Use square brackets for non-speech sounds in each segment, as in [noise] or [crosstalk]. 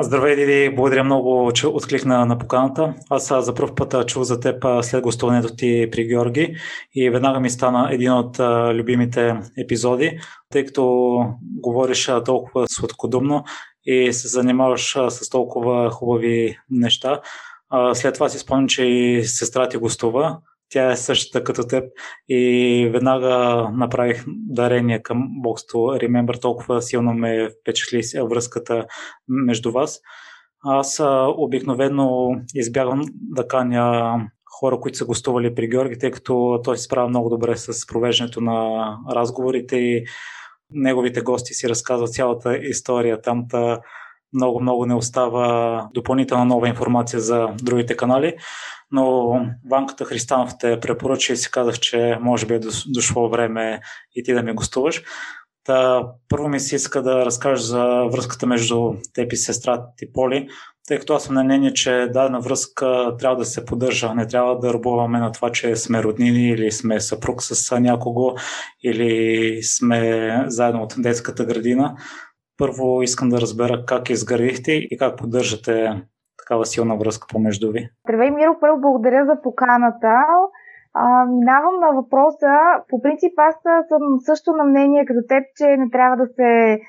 Здравей, Диди, благодаря много, че откликна на поканата. Аз за първ път чух за теб след гостуването ти при Георги и веднага ми стана един от любимите епизоди, тъй като говориш толкова сладкодумно и се занимаваш с толкова хубави неща. След това си спомням, че и сестра ти гостува тя е същата като теб и веднага направих дарение към Box to Remember. Толкова силно ме впечатли връзката между вас. Аз обикновено избягвам да каня хора, които са гостували при Георги, тъй като той се справя много добре с провеждането на разговорите и неговите гости си разказват цялата история. Там много, много не остава допълнителна нова информация за другите канали но банката Христанов те препоръча и си казах, че може би е дошло време и ти да ми гостуваш. Та, първо ми се иска да разкажеш за връзката между теб и сестра ти Поли, тъй като аз съм на мнение, че дадена връзка трябва да се поддържа. Не трябва да ръбуваме на това, че сме роднини или сме съпруг с някого или сме заедно от детската градина. Първо искам да разбера как изградихте и как поддържате такава силна връзка помежду ви? Здравей, Миро, първо благодаря за поканата. А, минавам на въпроса. По принцип аз съм също на мнение като теб, че не трябва да се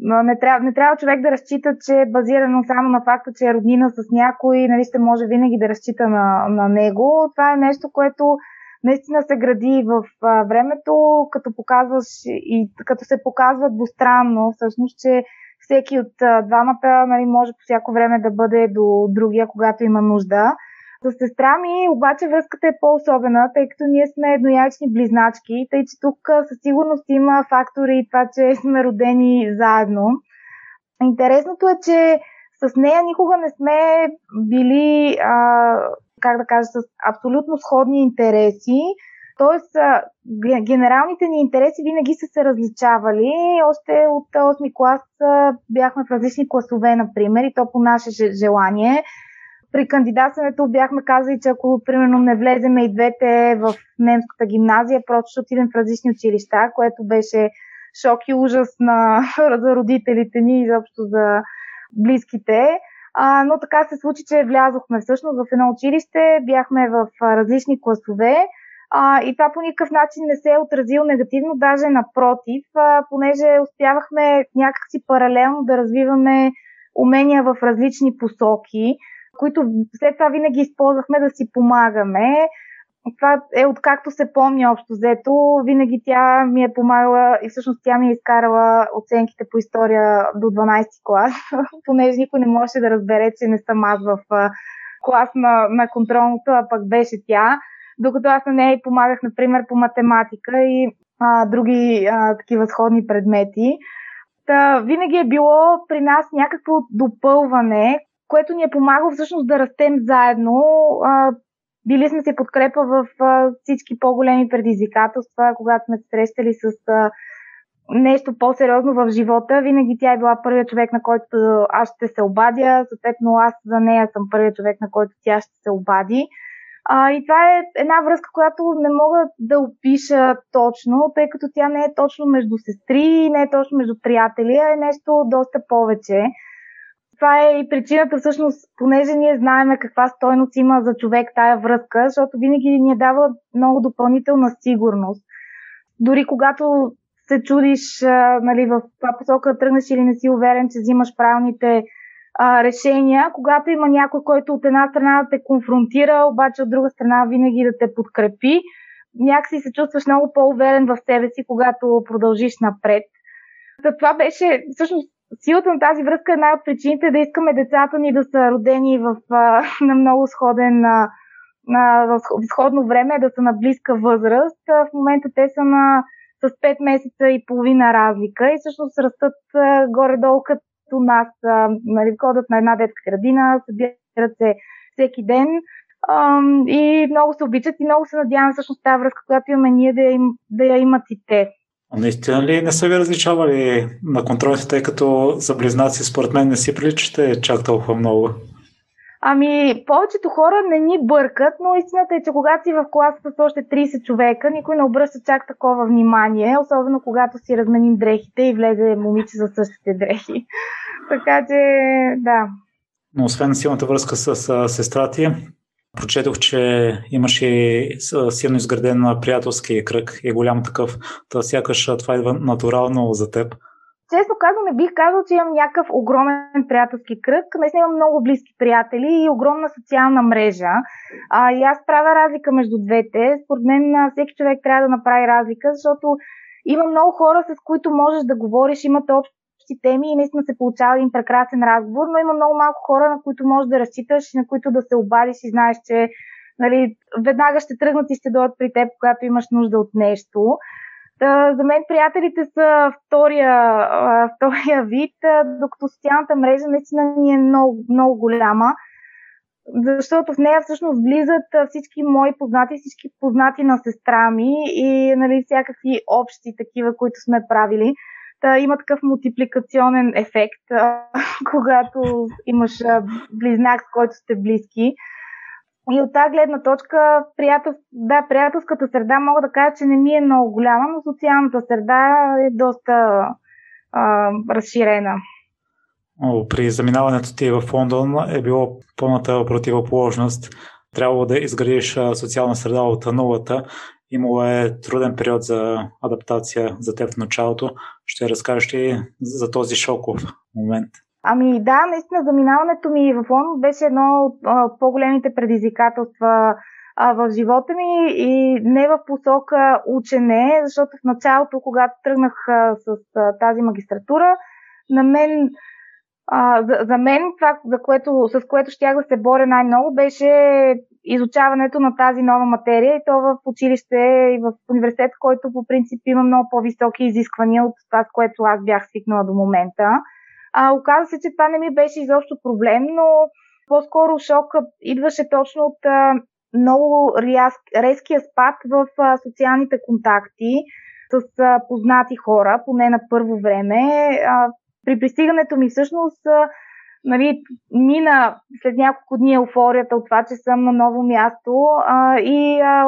не трябва, не трябва човек да разчита, че е базирано само на факта, че е роднина с някой, нали, ще може винаги да разчита на, на него. Това е нещо, което наистина се гради в а, времето, като показваш и като се показва двустранно, всъщност, че всеки от а, двамата нали, може по всяко време да бъде до другия, когато има нужда. С сестра ми обаче връзката е по-особена, тъй като ние сме едноячни близначки, тъй че тук със сигурност има фактори и това, че [laughs] сме родени заедно. Интересното е, че с нея никога не сме били, а, как да кажа, с абсолютно сходни интереси. Тоест, генералните ни интереси винаги са се различавали. Още от 8 клас бяхме в различни класове, например, и то по наше желание. При кандидатстването бяхме казали, че ако, примерно, не влеземе и двете в немската гимназия, просто ще отидем в различни училища, което беше шок и ужас на, [laughs] за родителите ни и изобщо за близките. А, но така се случи, че влязохме всъщност в едно училище, бяхме в различни класове а, и това по никакъв начин не се е отразило негативно, даже напротив, а, понеже успявахме някакси паралелно да развиваме умения в различни посоки, които след това винаги използвахме да си помагаме. Това е откакто се помня общо взето. Винаги тя ми е помагала и всъщност тя ми е изкарала оценките по история до 12 клас, [laughs] понеже никой не можеше да разбере, че не съм аз в клас на, на контролното, а пък беше тя докато аз на нея и помагах, например, по математика и а, други а, такива сходни предмети. Та, винаги е било при нас някакво допълване, което ни е помагало всъщност да растем заедно. А, били сме се подкрепа в всички по-големи предизвикателства, когато сме се срещали с нещо по-сериозно в живота. Винаги тя е била първият човек, на който аз ще се обадя. Съответно, аз за нея съм първият човек, на който тя ще се обади. А, и това е една връзка, която не мога да опиша точно, тъй като тя не е точно между сестри, не е точно между приятели, а е нещо доста повече. Това е и причината всъщност, понеже ние знаеме каква стойност има за човек тая връзка, защото винаги ни е дава много допълнителна сигурност. Дори когато се чудиш нали, в това посока тръгнеш или не си уверен, че взимаш правилните а, решения, когато има някой, който от една страна да те конфронтира, обаче от друга страна винаги да те подкрепи, някакси се чувстваш много по-уверен в себе си, когато продължиш напред. За това беше, всъщност, силата на тази връзка е една от причините да искаме децата ни да са родени в, а, [laughs] на много сходен, а, на, сходно време, да са на близка възраст. В момента те са на с 5 месеца и половина разлика и всъщност растат горе-долу като нас нали, ходят на една детска градина, събират се всеки ден и много се обичат и много се надявам всъщност тази връзка, която имаме ние да им, да я имат и те. А наистина ли не са ви различавали на контролите, тъй като за близнаци според мен не си приличате чак толкова много? Ами, повечето хора не ни бъркат, но истината е, че когато си в класата с още 30 човека, никой не обръща чак такова внимание, особено когато си разменим дрехите и влезе момиче за същите дрехи. [laughs] така че, да. Но освен силната връзка с, с сестра ти, прочетох, че имаш и силно изграден приятелски кръг и голям такъв. Та сякаш това идва натурално за теб. Често казвам, не бих казал, че имам някакъв огромен приятелски кръг. Наистина имам много близки приятели и огромна социална мрежа. А, и аз правя разлика между двете. Според мен всеки човек трябва да направи разлика, защото има много хора, с които можеш да говориш, имате общи теми и наистина се получава един прекрасен разговор, но има много малко хора, на които можеш да разчиташ и на които да се обадиш и знаеш, че нали, веднага ще тръгнат и ще дойдат при теб, когато имаш нужда от нещо. Та, за мен приятелите са втория, втория вид, докато социалната мрежа наистина ни е много, много голяма, защото в нея всъщност влизат всички мои познати, всички познати на сестра ми и нали, всякакви общи такива, които сме правили. Та, има такъв мултипликационен ефект, [laughs] когато имаш близнак, с който сте близки. И от тази гледна точка, приятел, да, приятелската среда мога да кажа, че не ми е много голяма, но социалната среда е доста а, разширена. При заминаването ти в Лондон е било пълната противоположност. Трябвало да изградиш социална среда от нулата. Имало е труден период за адаптация за теб в началото. Ще разкажеш ли за този шоков момент? Ами да, наистина заминаването ми в Лондон беше едно от по-големите предизвикателства в живота ми и не в посока учене, защото в началото, когато тръгнах с тази магистратура, на мен, а, за, за мен това, за което, с което щях да се боря най-много, беше изучаването на тази нова материя и то в училище и в университет, който по принцип има много по-високи изисквания от това, с което аз бях свикнала до момента. А, оказа се, че това не ми беше изобщо проблем, но по-скоро шока идваше точно от а, много резкия спад в а, социалните контакти с а, познати хора, поне на първо време. А, при пристигането ми всъщност нали, мина след няколко дни еуфорията от това, че съм на ново място а, и а,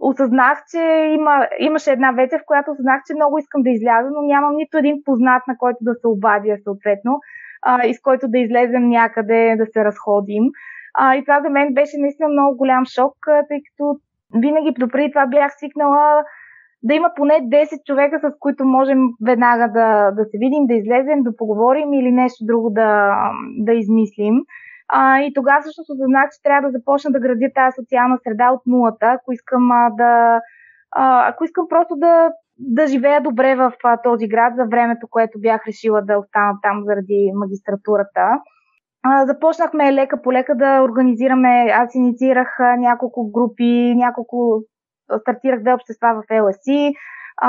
осъзнах, че има, имаше една вечер, в която осъзнах, че много искам да изляза, но нямам нито един познат, на който да се обадя съответно а, и с който да излезем някъде, да се разходим. А, и това за мен беше наистина много голям шок, тъй като винаги допреди това бях свикнала да има поне 10 човека, с които можем веднага да, да се видим, да излезем, да поговорим или нещо друго да, да измислим. А, и тогава всъщност осъзнах, че трябва да започна да градя тази социална среда от нулата, ако искам а, да. А, ако искам просто да, да живея добре в а, този град за времето, което бях решила да остана там заради магистратурата. А, започнахме лека по лека да организираме. Аз инициирах няколко групи, няколко. Стартирах две общества в LSI,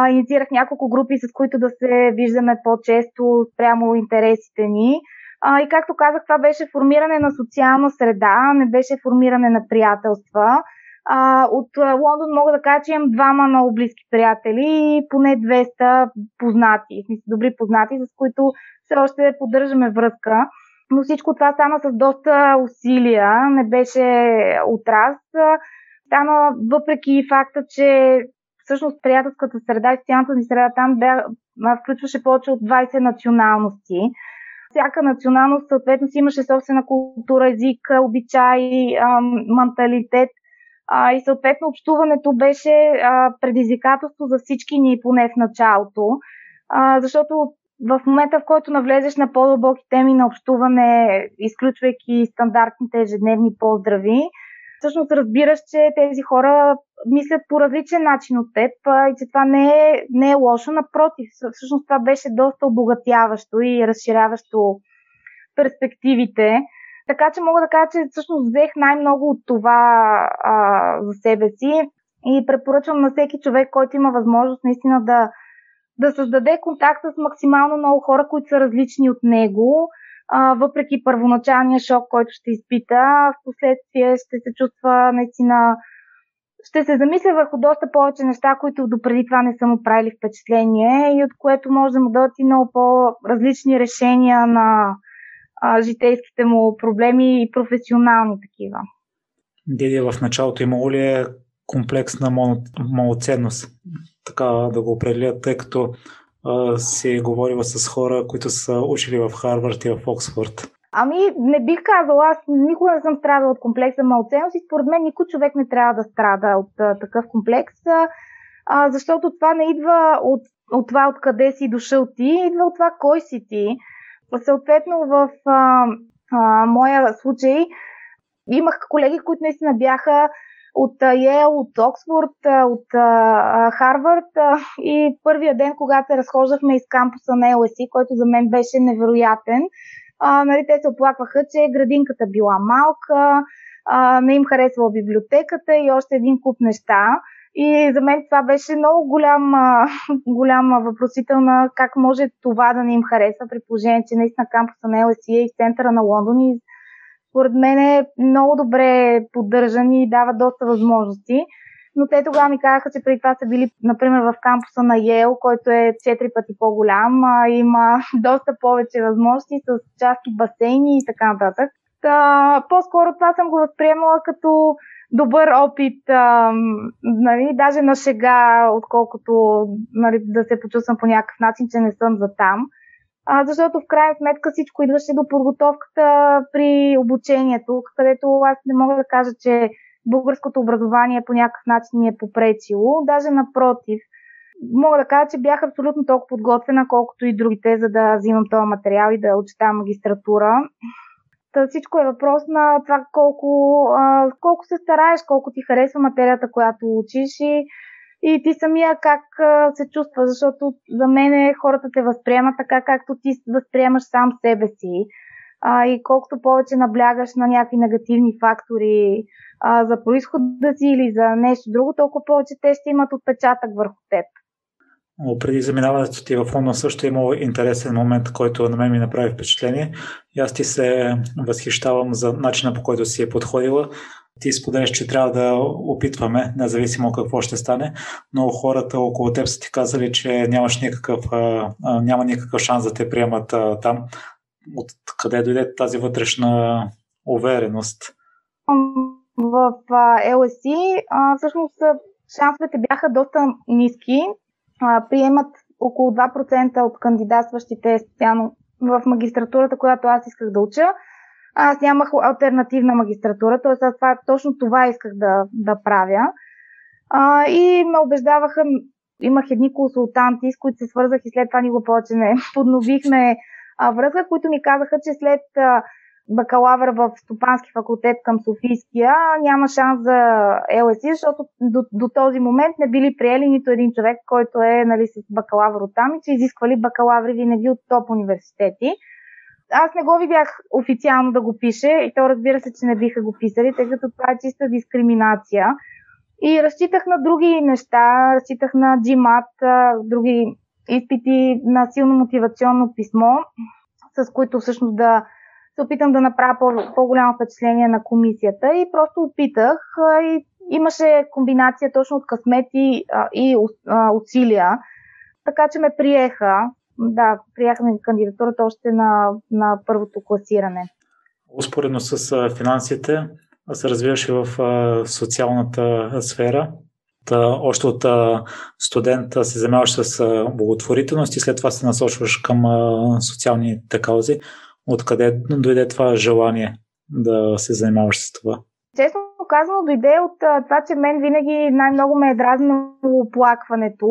инициирах няколко групи, с които да се виждаме по-често спрямо интересите ни. А, и както казах, това беше формиране на социална среда, не беше формиране на приятелства. А, от Лондон мога да кажа, че имам двама много близки приятели и поне 200 познати, в смисъл добри познати, с които все още поддържаме връзка. Но всичко това стана с доста усилия, не беше отраз. Стана въпреки факта, че всъщност приятелската среда и социалната ни среда там бе, включваше повече от 20 националности всяка националност съответно си имаше собствена култура, език, обичай, менталитет. И съответно общуването беше предизвикателство за всички ни, поне в началото. Защото в момента, в който навлезеш на по-дълбоки теми на общуване, изключвайки стандартните ежедневни поздрави, всъщност разбираш, че тези хора мислят по различен начин от теб и че това не е, не е лошо. Напротив, всъщност това беше доста обогатяващо и разширяващо перспективите. Така че мога да кажа, че всъщност взех най-много от това а, за себе си и препоръчвам на всеки човек, който има възможност наистина да, да създаде контакт с максимално много хора, които са различни от него въпреки първоначалния шок, който ще изпита, в последствие ще се чувства наистина ще се замисля върху доста повече неща, които допреди това не са му правили впечатление и от което може да му дадат и много по-различни решения на а, житейските му проблеми и професионални такива. Диди, в началото имало ли е комплекс на малоценност, така да го определя, тъй като а, си говорила с хора, които са учили в Харвард и в Оксфорд? Ами, не бих казала, аз никога не съм страдала от комплекса малценост и според мен никой човек не трябва да страда от а, такъв комплекс, а, защото това не идва от, от това откъде си дошъл ти, идва от това кой си ти. Съответно, в а, а, моя случай имах колеги, които наистина бяха от Йел, от Оксфорд, от Харвард и първия ден, когато се разхождахме из кампуса на LSE, който за мен беше невероятен, а, нали, те се оплакваха, че градинката била малка, а, не им харесвала библиотеката и още един куп неща. И за мен това беше много голяма, [laughs] голяма въпросителна как може това да не им харесва, при положение, че наистина кампуса на LSE е в центъра на Лондон и според мен е много добре поддържан и дава доста възможности. Но те тогава ми казаха, че преди това са били, например, в кампуса на Йел, който е 4 пъти по-голям, а, има [laughs] доста повече възможности с части басейни и така нататък. Та, по-скоро това съм го възприемала като добър опит, а, нали, даже на шега, отколкото нали, да се почувствам по някакъв начин, че не съм за там. А, защото в крайна сметка всичко идваше до подготовката при обучението, където аз не мога да кажа, че българското образование по някакъв начин ми е попречило. Даже напротив, мога да кажа, че бях абсолютно толкова подготвена, колкото и другите, за да взимам този материал и да учета магистратура. Та всичко е въпрос на това колко, а, колко се стараеш, колко ти харесва материята, която учиш и, и ти самия как се чувства, защото за мен хората те възприемат така, както ти възприемаш сам себе си. А, и колкото повече наблягаш на някакви негативни фактори а, за происхода си или за нещо друго, толкова повече те ще имат отпечатък върху теб. Преди заминаването ти в Лондон също е имало интересен момент, който на мен ми направи впечатление. И аз ти се възхищавам за начина по който си е подходила. Ти споделяш, че трябва да опитваме, независимо какво ще стане, но хората около теб са ти казали, че нямаш никакъв, няма никакъв шанс да те приемат там. От къде дойде тази вътрешна увереност? В LSE всъщност шансовете бяха доста ниски, приемат около 2% от кандидатстващите специално в магистратурата, която аз исках да уча. Аз нямах альтернативна магистратура, т.е. това, точно това исках да, да правя. А, и ме убеждаваха, имах едни консултанти, с които се свързах и след това ни го повече не [laughs] подновихме а, връзка, които ми казаха, че след а, бакалавър в стопански факултет към Софийския, няма шанс за ЛСИ, защото до, до този момент не били приели нито един човек, който е нали, с бакалавър от там и че изисквали бакалаври винаги от топ университети. Аз не го видях официално да го пише и то разбира се, че не биха го писали, тъй като това е чиста дискриминация. И разчитах на други неща, разчитах на GMAT, други изпити на силно мотивационно писмо, с които всъщност да се опитам да направя по- по-голямо впечатление на комисията и просто опитах и имаше комбинация точно от късмети и усилия, така че ме приеха. Да, приехме кандидатурата още на, на първото класиране. Успоредно с финансите се развиваш и в социалната сфера. Та, още от студент се занимаваш с благотворителност и след това се насочваш към социалните каузи. Откъде дойде това желание да се занимаваш с това? Честно казано, дойде от това, че мен винаги най-много ме е дразнало оплакването.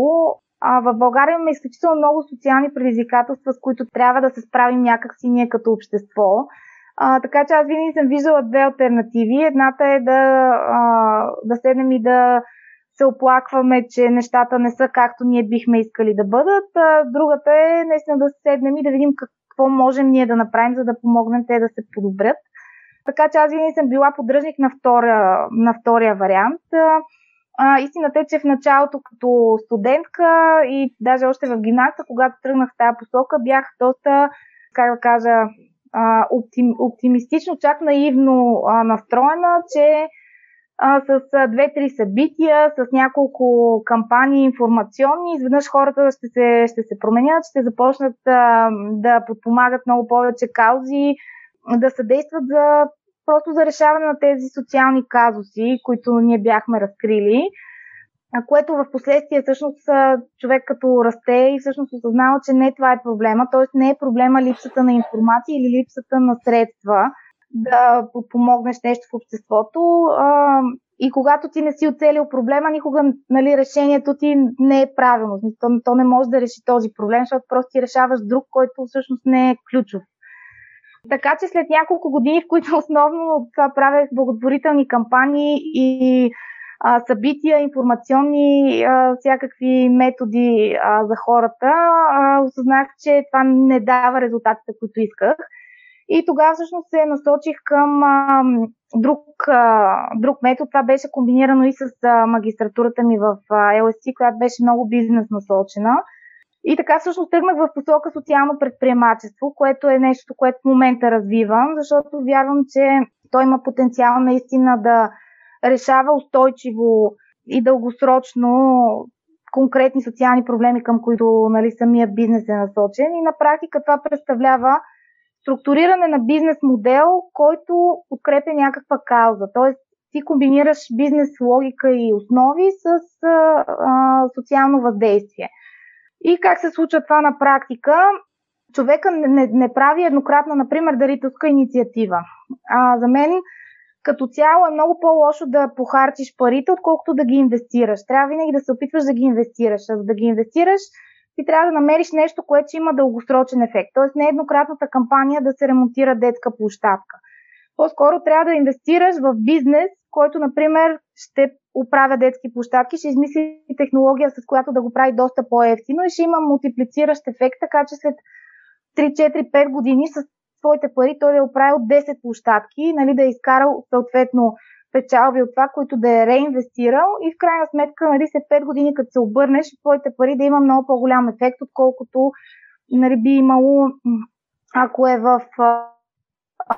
А в България имаме изключително много социални предизвикателства, с които трябва да се справим някакси ние като общество. А, така че аз винаги съм виждала две альтернативи. Едната е да, а, да седнем и да се оплакваме, че нещата не са както ние бихме искали да бъдат. А, другата е наистина да седнем и да видим как, какво можем ние да направим, за да помогнем те да се подобрят. Така че аз винаги съм била поддръжник на, втория, на втория вариант. А, истината е, че в началото като студентка и даже още в гимназията, когато тръгнах в тази посока, бях доста, как да кажа, оптим, оптимистично, чак наивно настроена, че а, с две-три събития, с няколко кампании информационни, изведнъж хората ще се, ще се променят, ще започнат а, да подпомагат много повече каузи, да съдействат за просто за решаване на тези социални казуси, които ние бяхме разкрили. което в последствие всъщност човек като расте и всъщност осъзнава, че не това е проблема, т.е. не е проблема липсата на информация или липсата на средства да помогнеш нещо в обществото. И когато ти не си оцелил проблема, никога нали, решението ти не е правилно. То, то не може да реши този проблем, защото просто ти решаваш друг, който всъщност не е ключов. Така че след няколко години, в които основно това правех благотворителни кампании и а, събития, информационни а, всякакви методи а, за хората, а, осъзнах, че това не дава резултатите, които исках. И тогава всъщност се насочих към а, друг, а, друг метод. Това беше комбинирано и с а, магистратурата ми в LSC, която беше много бизнес насочена. И така всъщност тръгнах в посока социално предприемачество, което е нещо, което в момента развивам, защото вярвам, че той има потенциал наистина да решава устойчиво и дългосрочно конкретни социални проблеми, към които нали, самия бизнес е насочен. И на практика това представлява структуриране на бизнес модел, който подкрепя някаква кауза. Тоест, ти комбинираш бизнес логика и основи с а, а, социално въздействие. И как се случва това на практика? Човека не, не, прави еднократна, например, дарителска инициатива. А, за мен като цяло е много по-лошо да похарчиш парите, отколкото да ги инвестираш. Трябва винаги да се опитваш да ги инвестираш. А за да ги инвестираш, ти трябва да намериш нещо, което има дългосрочен ефект. Тоест не еднократната кампания да се ремонтира детска площадка. По-скоро трябва да инвестираш в бизнес, който, например, ще оправя детски площадки, ще измисли технология, с която да го прави доста по-ефтино и ще има мултиплициращ ефект, така че след 3-4-5 години с своите пари той да е оправил 10 площадки, нали, да е изкарал съответно печалби от това, които да е реинвестирал и в крайна сметка, нали, след 5 години, като се обърнеш, твоите пари да има много по-голям ефект, отколкото нали, би имало, ако е в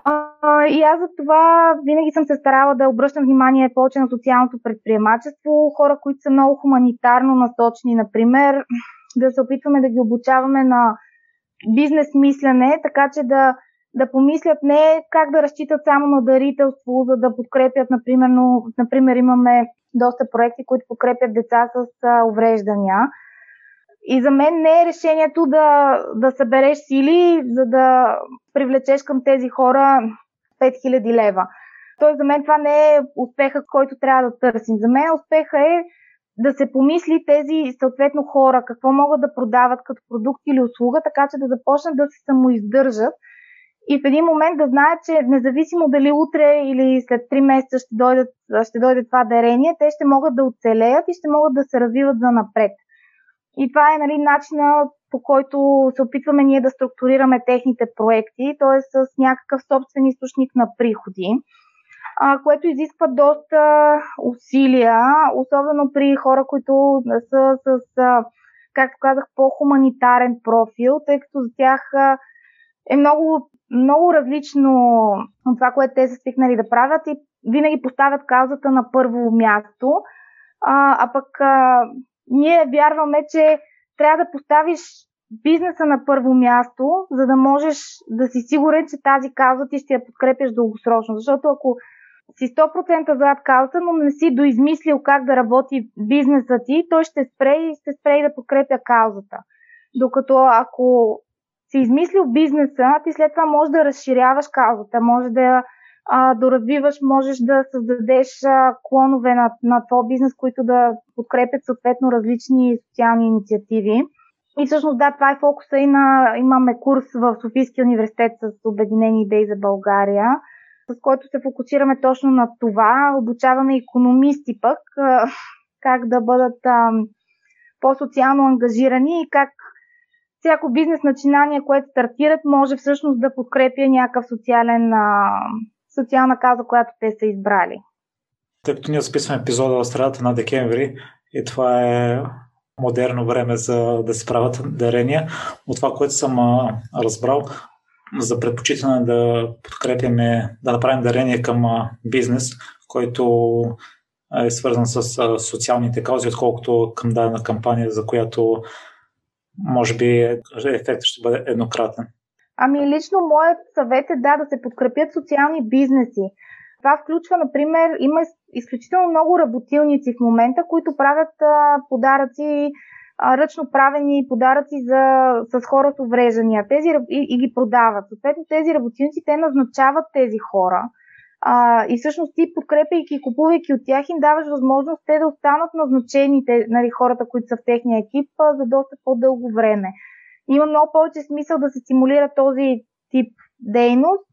а, и аз за това винаги съм се старала да обръщам внимание повече на социалното предприемачество. Хора, които са много хуманитарно насочени, например, [clears throat] да се опитваме да ги обучаваме на бизнес мислене, така че да, да помислят не как да разчитат само на дарителство, за да подкрепят, например, например имаме доста проекти, които подкрепят деца с увреждания и за мен не е решението да, да събереш сили, за да привлечеш към тези хора 5000 лева. Тоест за мен това не е успеха, който трябва да търсим. За мен успеха е да се помисли тези съответно хора какво могат да продават като продукт или услуга, така че да започнат да се самоиздържат и в един момент да знаят, че независимо дали утре или след 3 месеца ще, дойдат, ще дойде това дарение, те ще могат да оцелеят и ще могат да се развиват за напред. И това е нали, начина по който се опитваме ние да структурираме техните проекти, т.е. с някакъв собствен източник на приходи, което изисква доста усилия, особено при хора, които са с, както казах, по-хуманитарен профил, тъй като за тях е много, много различно от това, което те са свикнали да правят и винаги поставят казата на първо място. А, а пък а, ние вярваме, че трябва да поставиш бизнеса на първо място, за да можеш да си сигурен, че тази кауза ти ще я подкрепяш дългосрочно. Защото ако си 100% зад кауза, но не си доизмислил как да работи бизнеса ти, той ще спре и ще спре и да подкрепя каузата. Докато ако си измислил бизнеса, ти след това можеш да разширяваш каузата, може да я а, доразвиваш, можеш да създадеш а, клонове на, на твой бизнес, които да подкрепят съответно различни социални инициативи. И всъщност да, това е фокуса и на... Имаме курс в Софийския университет с Обединени идеи за България, с който се фокусираме точно на това. Обучаваме економисти пък [laughs] как да бъдат а, по-социално ангажирани и как всяко бизнес начинание, което стартират, може всъщност да подкрепя някакъв социален, социална каза, която те са избрали. Тъй като ние записваме епизода в средата на декември и това е модерно време за да се правят дарения. От това, което съм а, разбрал, за предпочитане да подкрепяме, да направим дарение към а, бизнес, който е свързан с а, социалните каузи, отколкото към дадена кампания, за която може би ефектът ще бъде еднократен. Ами лично моят съвет е да, да се подкрепят социални бизнеси. това включва, например, има изключително много работилници в момента, които правят а, подаръци, а, ръчно правени подаръци за, с хора с увреждания тези, и, и ги продават. Съответно, тези работилници, те назначават тези хора. А, и всъщност ти, подкрепяйки и купувайки от тях, им даваш възможност те да останат назначените нали, хората, които са в техния екип, за доста по-дълго време. Има много повече смисъл да се стимулира този тип дейност,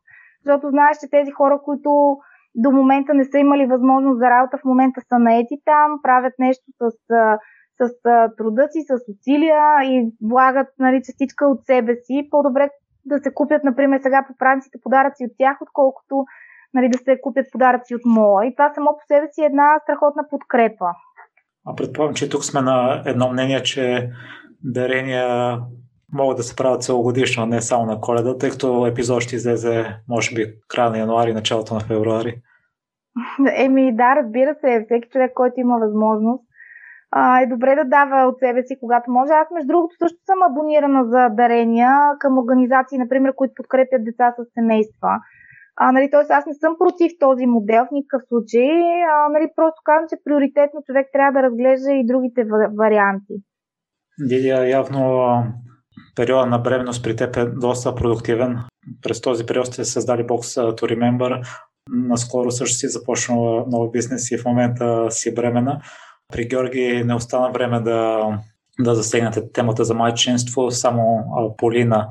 защото знаеш, че тези хора, които до момента не са имали възможност за работа, в момента са наети там, правят нещо с, с, с труда си, с усилия и влагат нали, частичка от себе си. По-добре да се купят, например, сега по пранците подаръци от тях, отколкото нали, да се купят подаръци от мола. И това само по себе си е една страхотна подкрепа. А предполагам, че тук сме на едно мнение, че дарения могат да се правят целогодишно, не само на коледа, тъй като епизод ще излезе, може би, края на януари, началото на февруари. [laughs] Еми да, разбира се, всеки човек, който има възможност, е добре да дава от себе си, когато може. Аз, между другото, също съм абонирана за дарения към организации, например, които подкрепят деца с семейства. А, нали, тоест, аз не съм против този модел в никакъв случай. А, нали, просто казвам, че приоритетно човек трябва да разглежда и другите варианти. Дидия, явно периода на бременност при теб е доста продуктивен. През този период сте създали Box to Remember. Наскоро също си започнала нов бизнес и в момента си бремена. При Георги не остана време да, да засегнете темата за майчинство. Само Полина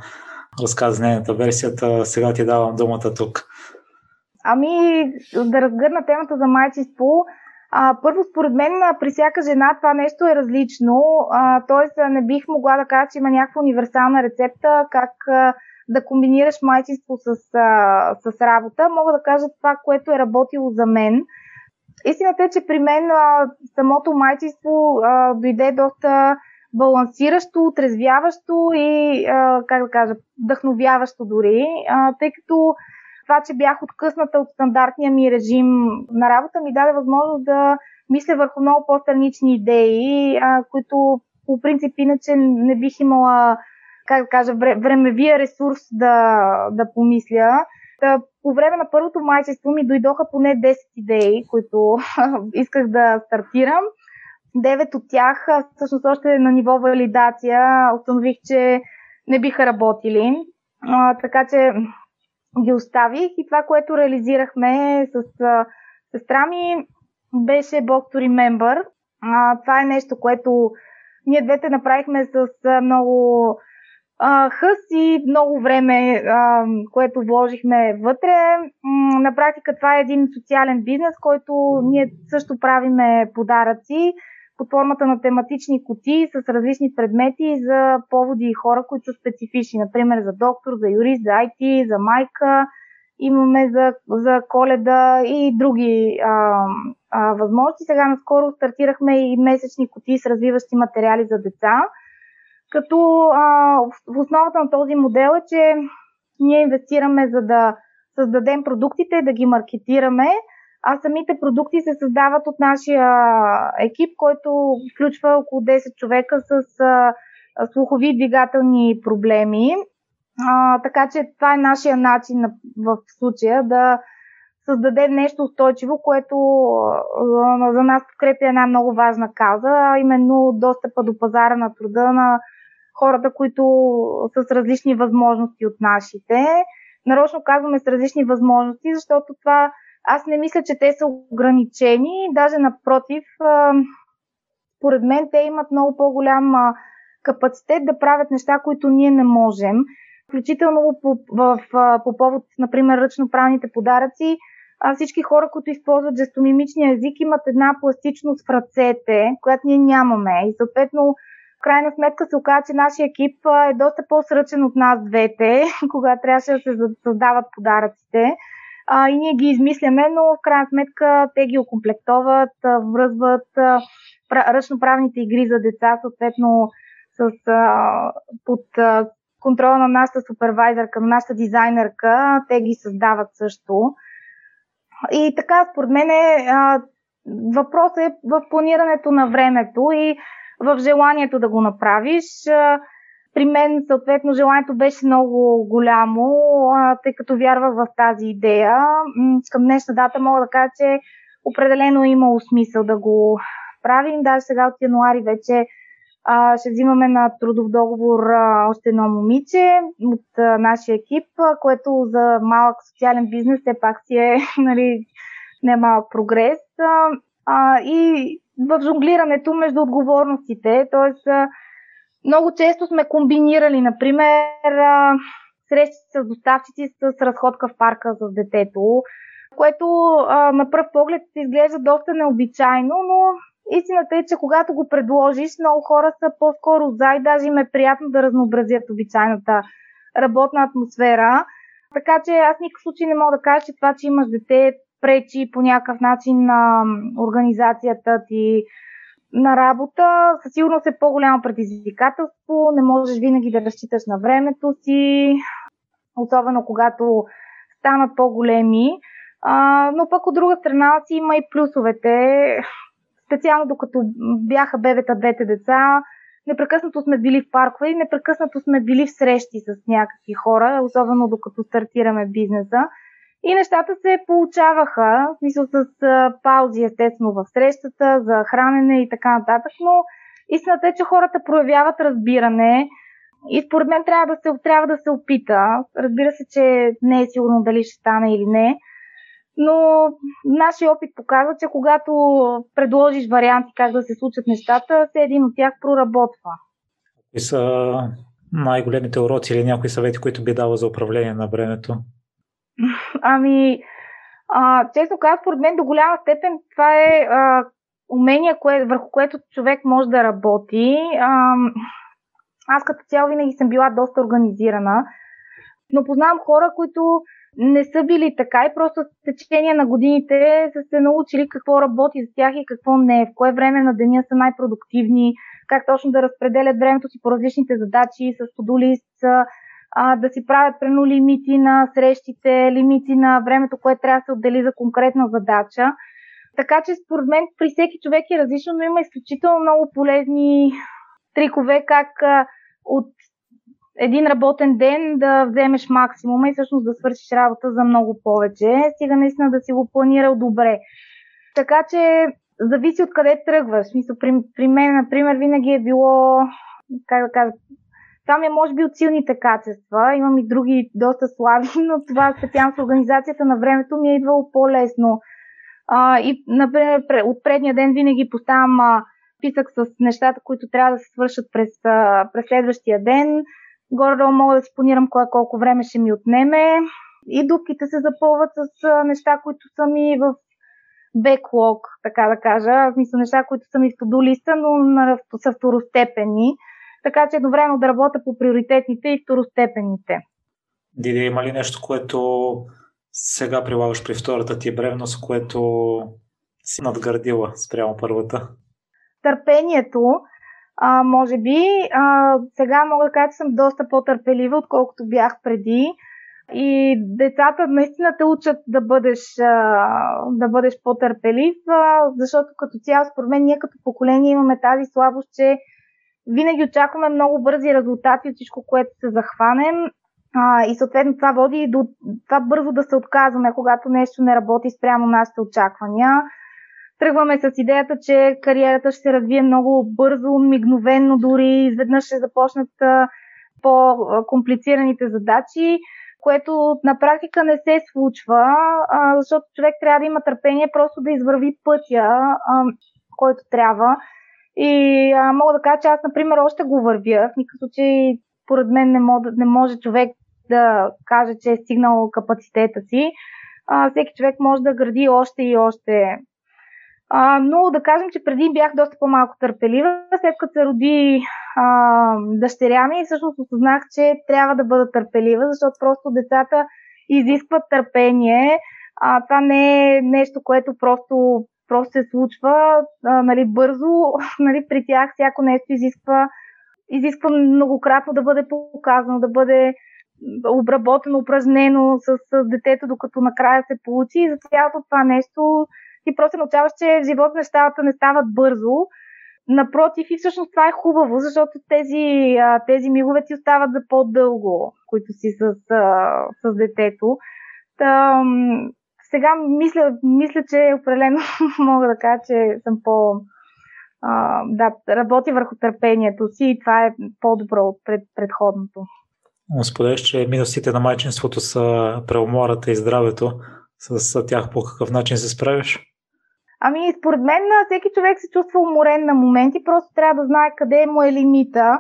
разказа нейната версията. Сега ти давам думата тук. Ами, да разгърна темата за майчинство. А, първо, според мен, при всяка жена това нещо е различно. Т.е. не бих могла да кажа, че има някаква универсална рецепта как а, да комбинираш майчинство с, а, с работа. Мога да кажа това, което е работило за мен. Истината е, че при мен а, самото майчинство а, дойде доста балансиращо, отрезвяващо и, а, как да кажа, вдъхновяващо дори, а, тъй като това, че бях откъсната от стандартния ми режим на работа, ми даде възможност да мисля върху много по-странични идеи, а, които по принцип иначе не бих имала, как да кажа, времевия ресурс да, да помисля. Та, по време на първото майчество ми дойдоха поне 10 идеи, които [laughs] исках да стартирам. Девет от тях, всъщност още на ниво валидация, установих, че не биха работили. А, така че ги оставих и това, което реализирахме с а, сестра ми, беше Box to Remember. А, това е нещо, което ние двете направихме с а, много а, хъс и много време, а, което вложихме вътре. М- на практика това е един социален бизнес, който ние също правиме подаръци под формата на тематични кутии с различни предмети за поводи и хора, които са специфични. Например, за доктор, за юрист, за IT, за майка. Имаме за, за коледа и други а, а, възможности. Сега наскоро стартирахме и месечни кутии с развиващи материали за деца. Като а, в основата на този модел е, че ние инвестираме за да създадем продуктите, да ги маркетираме, а самите продукти се създават от нашия екип, който включва около 10 човека с а, слухови двигателни проблеми. А, така че това е нашия начин в случая да създадем нещо устойчиво, което а, за нас подкрепя една много важна каза, а именно достъпа до пазара на труда на хората, които са с различни възможности от нашите. Нарочно казваме с различни възможности, защото това аз не мисля, че те са ограничени, даже напротив, според мен те имат много по-голям капацитет да правят неща, които ние не можем. Включително по, в, по повод, например, ръчно правните подаръци, всички хора, които използват жестомимичния език, имат една пластичност в ръцете, която ние нямаме. И съответно, в крайна сметка се оказа, че нашия екип е доста по-сръчен от нас двете, [laughs] когато трябваше да се създават подаръците а, и ние ги измисляме, но в крайна сметка те ги окомплектоват, връзват ръчноправните игри за деца, съответно с, а, под а, контрола на нашата супервайзърка, на нашата дизайнерка, те ги създават също. И така, според мен е, въпросът е в планирането на времето и в желанието да го направиш. А, при мен, съответно, желанието беше много голямо, тъй като вярвах в тази идея. Към днешна дата мога да кажа, че определено е имало смисъл да го правим. Даже сега от януари вече ще взимаме на трудов договор още едно момиче от нашия екип, което за малък социален бизнес все пак си е [laughs] нали, не малък прогрес. И в жонглирането между отговорностите, т.е. много често сме комбинирали, например, срещи с доставчици с разходка в парка с детето, което на пръв поглед изглежда доста необичайно, но Истината е, че когато го предложиш, много хора са по-скоро за и даже им е приятно да разнообразят обичайната работна атмосфера. Така че аз никакъв случай не мога да кажа, че това, че имаш дете, пречи по някакъв начин на организацията ти на работа. Със сигурност е по-голямо предизвикателство. Не можеш винаги да разчиташ на времето си, особено когато станат по-големи. А, но пък от друга страна си има и плюсовете специално докато бяха бебета двете деца, непрекъснато сме били в паркове и непрекъснато сме били в срещи с някакви хора, особено докато стартираме бизнеса. И нещата се получаваха, в смисъл с паузи, естествено, в срещата, за хранене и така нататък, но истината е, че хората проявяват разбиране и според мен трябва да се, трябва да се опита. Разбира се, че не е сигурно дали ще стане или не, но нашия опит показва, че когато предложиш варианти как да се случат нещата, все един от тях проработва. Кои са най-големите уроци или някои съвети, които би дала за управление на времето? [laughs] Ами, а, честно казвам, според мен до голяма степен това е а, умение, кое, върху което човек може да работи. А, аз като цяло винаги съм била доста организирана, но познавам хора, които не са били така и просто с течение на годините са се научили какво работи за тях и какво не. В кое време на деня са най-продуктивни, как точно да разпределят времето си по различните задачи, с тодолист, а, да си правят прено лимити на срещите, лимити на времето, което трябва да се отдели за конкретна задача. Така че според мен при всеки човек е различно, но има изключително много полезни трикове как от един работен ден да вземеш максимума и всъщност да свършиш работа за много повече, стига наистина да си го планирал добре. Така че зависи от къде тръгваш. Мисля, при, при мен, например, винаги е било, как да кажа, това ми е може би от силните качества. Имам и други доста слаби, [laughs] но това специално с организацията на времето ми е идвало по-лесно. А, и, например, от предния ден винаги поставям а, списък с нещата, които трябва да се свършат през, а, през следващия ден горе-долу мога да си планирам кое колко време ще ми отнеме и дупките се запълват с неща, които са ми в беклог, така да кажа. В смисъл неща, които са ми в тоду листа, но са второстепени. Така че едновременно да работя по приоритетните и второстепенните. Диди, има ли нещо, което сега прилагаш при втората ти бревност, което си надградила спрямо първата? Търпението а, може би а, сега мога да кажа, че съм доста по-търпелива, отколкото бях преди. И децата наистина те учат да бъдеш, да бъдеш по-търпелив, защото като цяло, според мен, ние като поколение имаме тази слабост, че винаги очакваме много бързи резултати от всичко, което се захванем. А, и съответно това води до това бързо да се отказваме, когато нещо не работи спрямо нашите очаквания. Тръгваме с идеята, че кариерата ще се развие много бързо, мигновенно дори, изведнъж ще започнат по-комплицираните задачи, което на практика не се случва, защото човек трябва да има търпение просто да извърви пътя, който трябва. И а, мога да кажа, че аз, например, още го вървя. В никакъв случай, поред мен, не може, не може човек да каже, че е стигнал капацитета си. А, всеки човек може да гради още и още а, но да кажем, че преди бях доста по-малко търпелива. След като се роди а, дъщеря ми, всъщност осъзнах, че трябва да бъда търпелива, защото просто децата изискват търпение. А, това не е нещо, което просто, просто се случва а, нали, бързо. [laughs] нали, при тях всяко нещо изисква, изисква многократно да бъде показано, да бъде обработено, упражнено с, с детето, докато накрая се получи. И за цялото това нещо ти просто научаваш, че в живота нещата не стават бързо. напротив, и всъщност това е хубаво, защото тези, тези мигове ти остават за по-дълго, които си с, с детето. Та, сега мисля, мисля, че определено [laughs] мога да кажа, че съм по... А, да, работи върху търпението си и това е по-добро от пред, предходното. Споделяш, че минусите на майчинството са преумората и здравето. С тях по какъв начин се справиш? Ами, според мен всеки човек се чувства уморен на моменти, просто трябва да знае къде му е лимита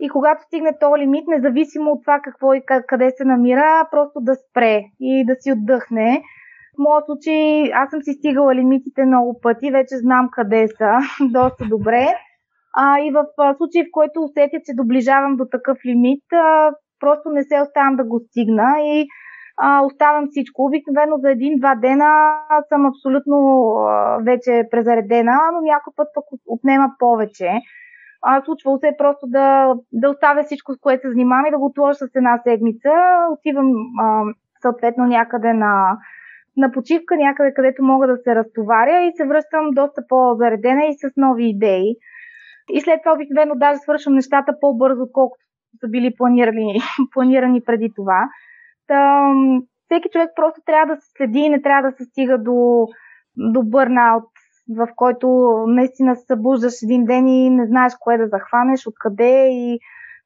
и когато стигне този лимит, независимо от това какво и къде се намира, просто да спре и да си отдъхне. Моят случай аз съм си стигала лимитите много пъти, вече знам къде са [laughs] доста добре. А, и в случай, в който усетя, че доближавам до такъв лимит, а, просто не се оставам да го стигна и а, оставям всичко. Обикновено за един-два дена съм абсолютно а, вече презаредена, но някой път пък отнема повече. А, случвало се просто да, да оставя всичко, с което се занимавам и да го отложа с една седмица. Отивам а, съответно някъде на, на почивка, някъде където мога да се разтоваря и се връщам доста по-заредена и с нови идеи. И след това обикновено даже свършвам нещата по-бързо, отколкото са били планирани, [laughs] планирани преди това. Та, всеки човек просто трябва да се следи и не трябва да се стига до, до бърнаут, в който наистина се събуждаш един ден и не знаеш кое да захванеш, откъде и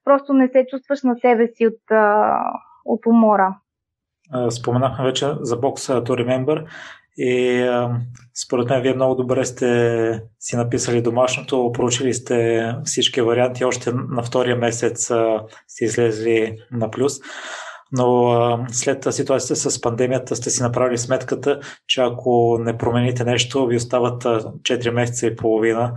просто не се чувстваш на себе си от, от умора. Споменахме вече за бокса To Remember и според мен вие много добре сте си написали домашното, проучили сте всички варианти, още на втория месец сте излезли на плюс. Но след ситуацията с пандемията сте си направили сметката, че ако не промените нещо, ви остават 4 месеца и половина.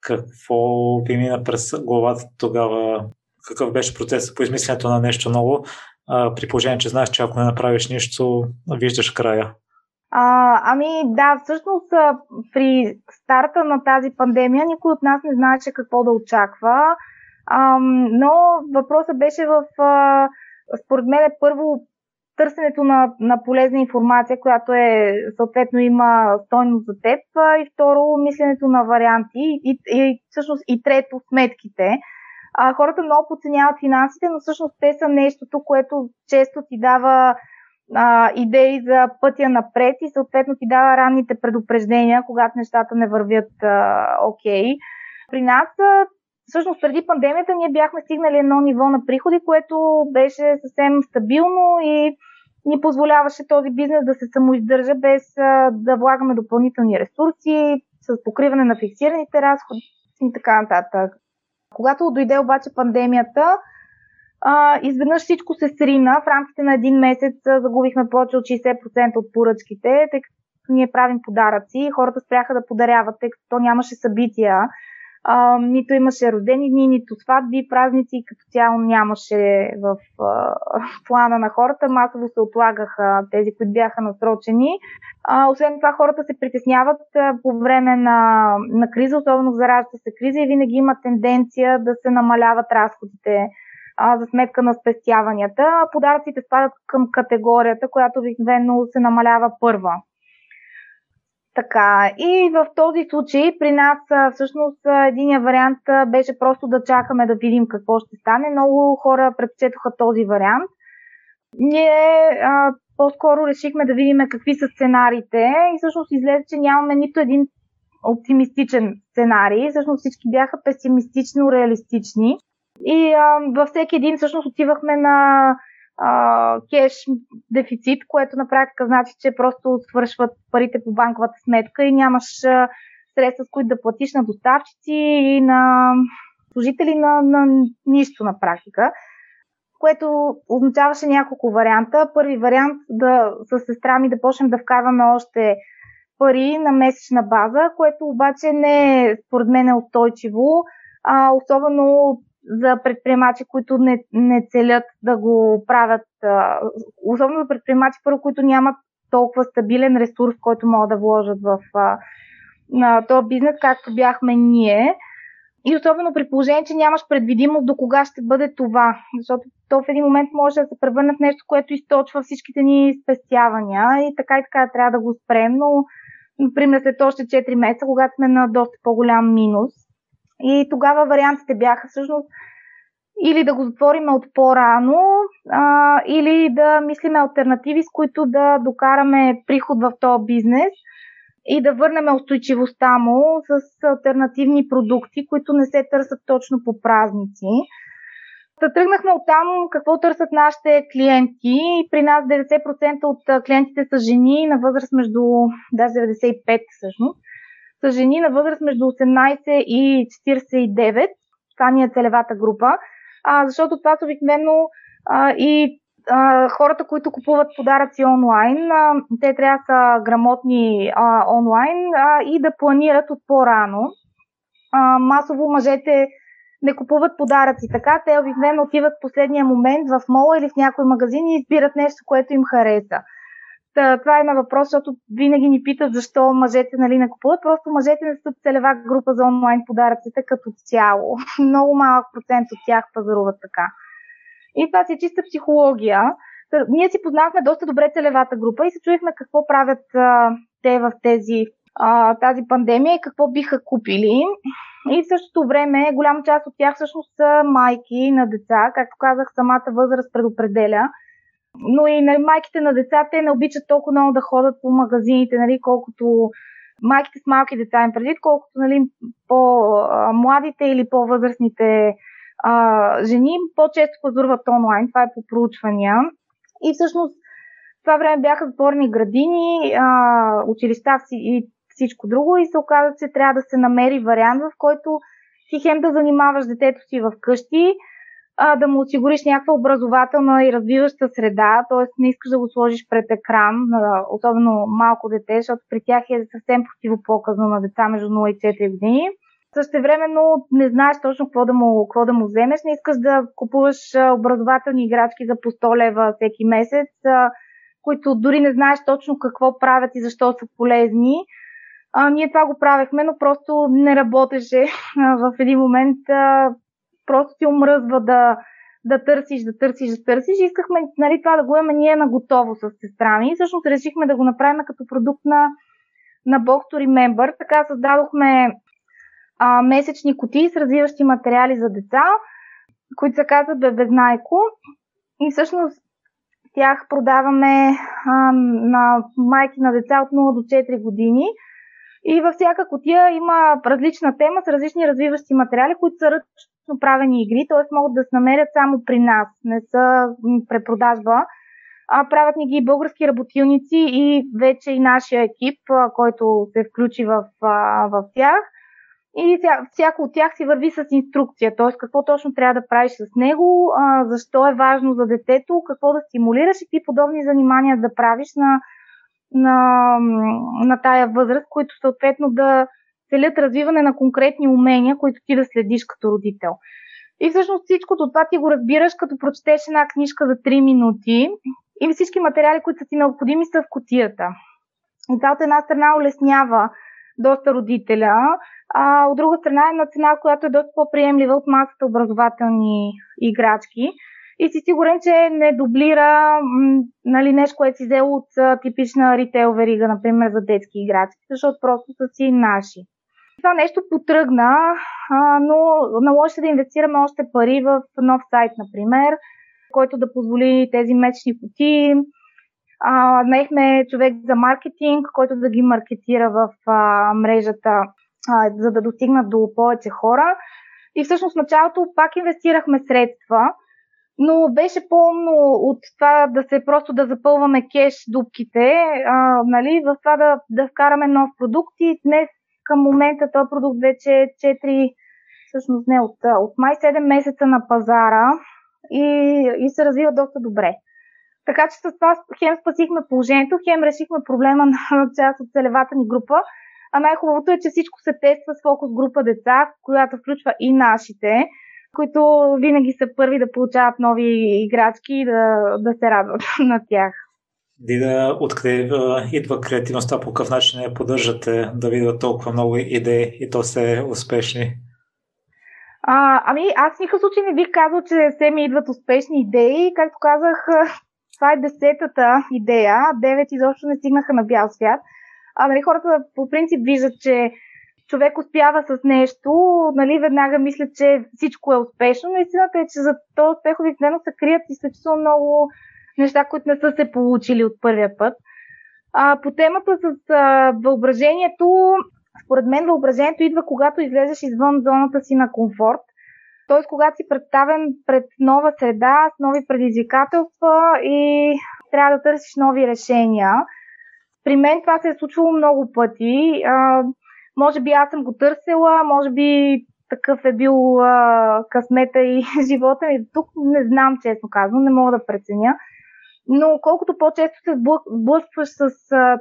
Какво ви мина през главата тогава? Какъв беше процесът по измисленето на нещо ново? При положение, че знаеш, че ако не направиш нищо, виждаш края. А, ами да, всъщност при старта на тази пандемия никой от нас не знаеше какво да очаква, а, но въпросът беше в, според мен, първо търсенето на, на полезна информация, която е, съответно има стойност за теб, и второ, мисленето на варианти, и, и всъщност и трето, сметките. А, хората много подценяват финансите, но всъщност те са нещото, което често ти дава а, идеи за пътя напред и съответно ти дава ранните предупреждения, когато нещата не вървят окей. Okay. При нас, а, всъщност преди пандемията, ние бяхме стигнали едно ниво на приходи, което беше съвсем стабилно и ни позволяваше този бизнес да се самоиздържа без а, да влагаме допълнителни ресурси, с покриване на фиксираните разходи и така нататък. Когато дойде обаче пандемията, изведнъж всичко се срина. В рамките на един месец загубихме повече от 60% от поръчките, тъй като ние правим подаръци. Хората спряха да подаряват, тъй като то нямаше събития. А, нито имаше рождени дни, нито сватби, празници, като цяло нямаше в, а, [laughs] плана на хората. Масово се отлагаха тези, които бяха насрочени. А, освен това, хората се притесняват а, по време на, на криза, особено в зараждаща се криза и винаги има тенденция да се намаляват разходите а, за сметка на спестяванията. Подаръците спадат към категорията, която обикновено се намалява първа. Така, и в този случай при нас всъщност единия вариант беше просто да чакаме да видим какво ще стане. Много хора предпочетоха този вариант. Ние а, по-скоро решихме да видим какви са сценариите и всъщност излезе, че нямаме нито един оптимистичен сценарий. Всъщност всички бяха песимистично реалистични. И а, във всеки един всъщност отивахме на кеш дефицит, което на практика значи, че просто свършват парите по банковата сметка и нямаш средства, с които да платиш на доставчици и на служители на, на нищо на практика което означаваше няколко варианта. Първи вариант да с сестра ми да почнем да вкарваме още пари на месечна база, което обаче не е според мен е устойчиво, а, особено за предприемачи, които не, не целят да го правят, особено за предприемачи, първо, които нямат толкова стабилен ресурс, който могат да вложат в на този бизнес, както бяхме ние. И особено при положение, че нямаш предвидимост до кога ще бъде това. Защото то в един момент може да се превърне в нещо, което източва всичките ни спестявания и така и така трябва да го спрем, но например след още 4 месеца, когато сме на доста по-голям минус, И тогава вариантите бяха всъщност или да го затворим от по-рано, а, или да мислиме альтернативи, с които да докараме приход в този бизнес и да върнем устойчивостта му с альтернативни продукти, които не се търсят точно по празници. Та тръгнахме от там какво търсят нашите клиенти. При нас 90% от клиентите са жени на възраст между, даже 95 всъщност, са жени на възраст между 18 и 49. Това ни е целевата група. А, защото това са обикновено а, и а, хората, които купуват подаръци онлайн, а, те трябва да са грамотни а, онлайн а, и да планират от по-рано. А, масово мъжете не купуват подаръци така, те обикновено отиват в последния момент в мола или в някой магазин и избират нещо, което им хареса. Та, това има въпрос, защото винаги ни питат защо мъжете нали, не купуват. Просто мъжете не са целева група за онлайн подаръците като цяло. [laughs] Много малък процент от тях пазаруват така. И това си е чиста психология. Та, ние си познахме доста добре целевата група и се чуехме какво правят а, те в тези, а, тази пандемия и какво биха купили. И в същото време голяма част от тях всъщност са майки на деца. Както казах, самата възраст предопределя. Но и на майките на деца, те не обичат толкова много да ходят по магазините, нали, колкото майките с малки деца им предвид, колкото нали, по-младите или по-възрастните а, жени по-често пазаруват онлайн. Това е по проучвания. И всъщност това време бяха затворени градини, а, училища и всичко друго и се оказа, че трябва да се намери вариант, в който ти хем да занимаваш детето си в къщи, а, да му осигуриш някаква образователна и развиваща среда, т.е. не искаш да го сложиш пред екран, особено малко дете, защото при тях е съвсем противопоказно на деца между 0 и 4 години. Също времено не знаеш точно какво да, му, какво да му вземеш, не искаш да купуваш образователни играчки за по 100 лева всеки месец, които дори не знаеш точно какво правят и защо са полезни. А, ние това го правехме, но просто не работеше. [laughs] в един момент а, просто ти омръзва да, да търсиш, да търсиш, да търсиш. Искахме нали, това да го имаме ние на готово с сестра ми. И всъщност решихме да го направим като продукт на, на Box Remember. Така създадохме а, месечни кутии с развиващи материали за деца, които се казват Бебезнайко. И всъщност тях продаваме а, на майки на деца от 0 до 4 години – и във всяка котия има различна тема с различни развиващи материали, които са ръчно правени игри, т.е. могат да се намерят само при нас, не са препродажба. А, правят ни ги български работилници и вече и нашия екип, който се включи в, в тях. И всяко от тях си върви с инструкция, т.е. какво точно трябва да правиш с него, защо е важно за детето, какво да стимулираш и ти подобни занимания да правиш на на, на тая възраст, които съответно да целят развиване на конкретни умения, които ти да следиш като родител. И всъщност всичкото това ти го разбираш, като прочетеш една книжка за 3 минути и всички материали, които са ти необходими, са в котията. И това от една страна улеснява доста родителя, а от друга страна е на цена, която е доста по-приемлива от масата образователни играчки и си сигурен, че не дублира нали, нещо, което си взел от типична ритейл верига, например, за детски играчки, защото просто са си наши. Това нещо потръгна, а, но наложи се да инвестираме още пари в нов сайт, например, който да позволи тези месечни кутии. наехме човек за маркетинг, който да ги маркетира в а, мрежата, а, за да достигнат до повече хора. И всъщност в началото пак инвестирахме средства, но беше по-умно от това да се просто да запълваме кеш дупките, а, нали, в това да, да вкараме нов продукт. И днес към момента този продукт вече е 4, всъщност не, от, от май 7 месеца на пазара и, и се развива доста добре. Така че с това хем спасихме положението, хем решихме проблема [laughs] на част от целевата ни група, а най-хубавото е, че всичко се тества с фокус група деца, която включва и нашите които винаги са първи да получават нови играчки и да, да се радват [laughs] на тях. Дида, откъде идва креативността, по какъв начин я поддържате да видят толкова много идеи и то се успешни? А, ами, аз в никакъв случай не бих казал, че все ми идват успешни идеи. Както казах, това е десетата идея. Девет изобщо не стигнаха на бял свят. А, нали, хората по принцип виждат, че човек успява с нещо, нали, веднага мисля, че всичко е успешно, но истината е, че за този успех обикновено се крият изключително много неща, които не са се получили от първия път. А, по темата с а, въображението, според мен въображението идва, когато излезеш извън зоната си на комфорт. Т.е. когато си представен пред нова среда, с нови предизвикателства и трябва да търсиш нови решения. При мен това се е случвало много пъти. А, може би аз съм го търсила, може би такъв е бил а, късмета и [laughs] живота ми. Тук не знам, честно казвам, не мога да преценя. Но колкото по-често се сблъскваш с а,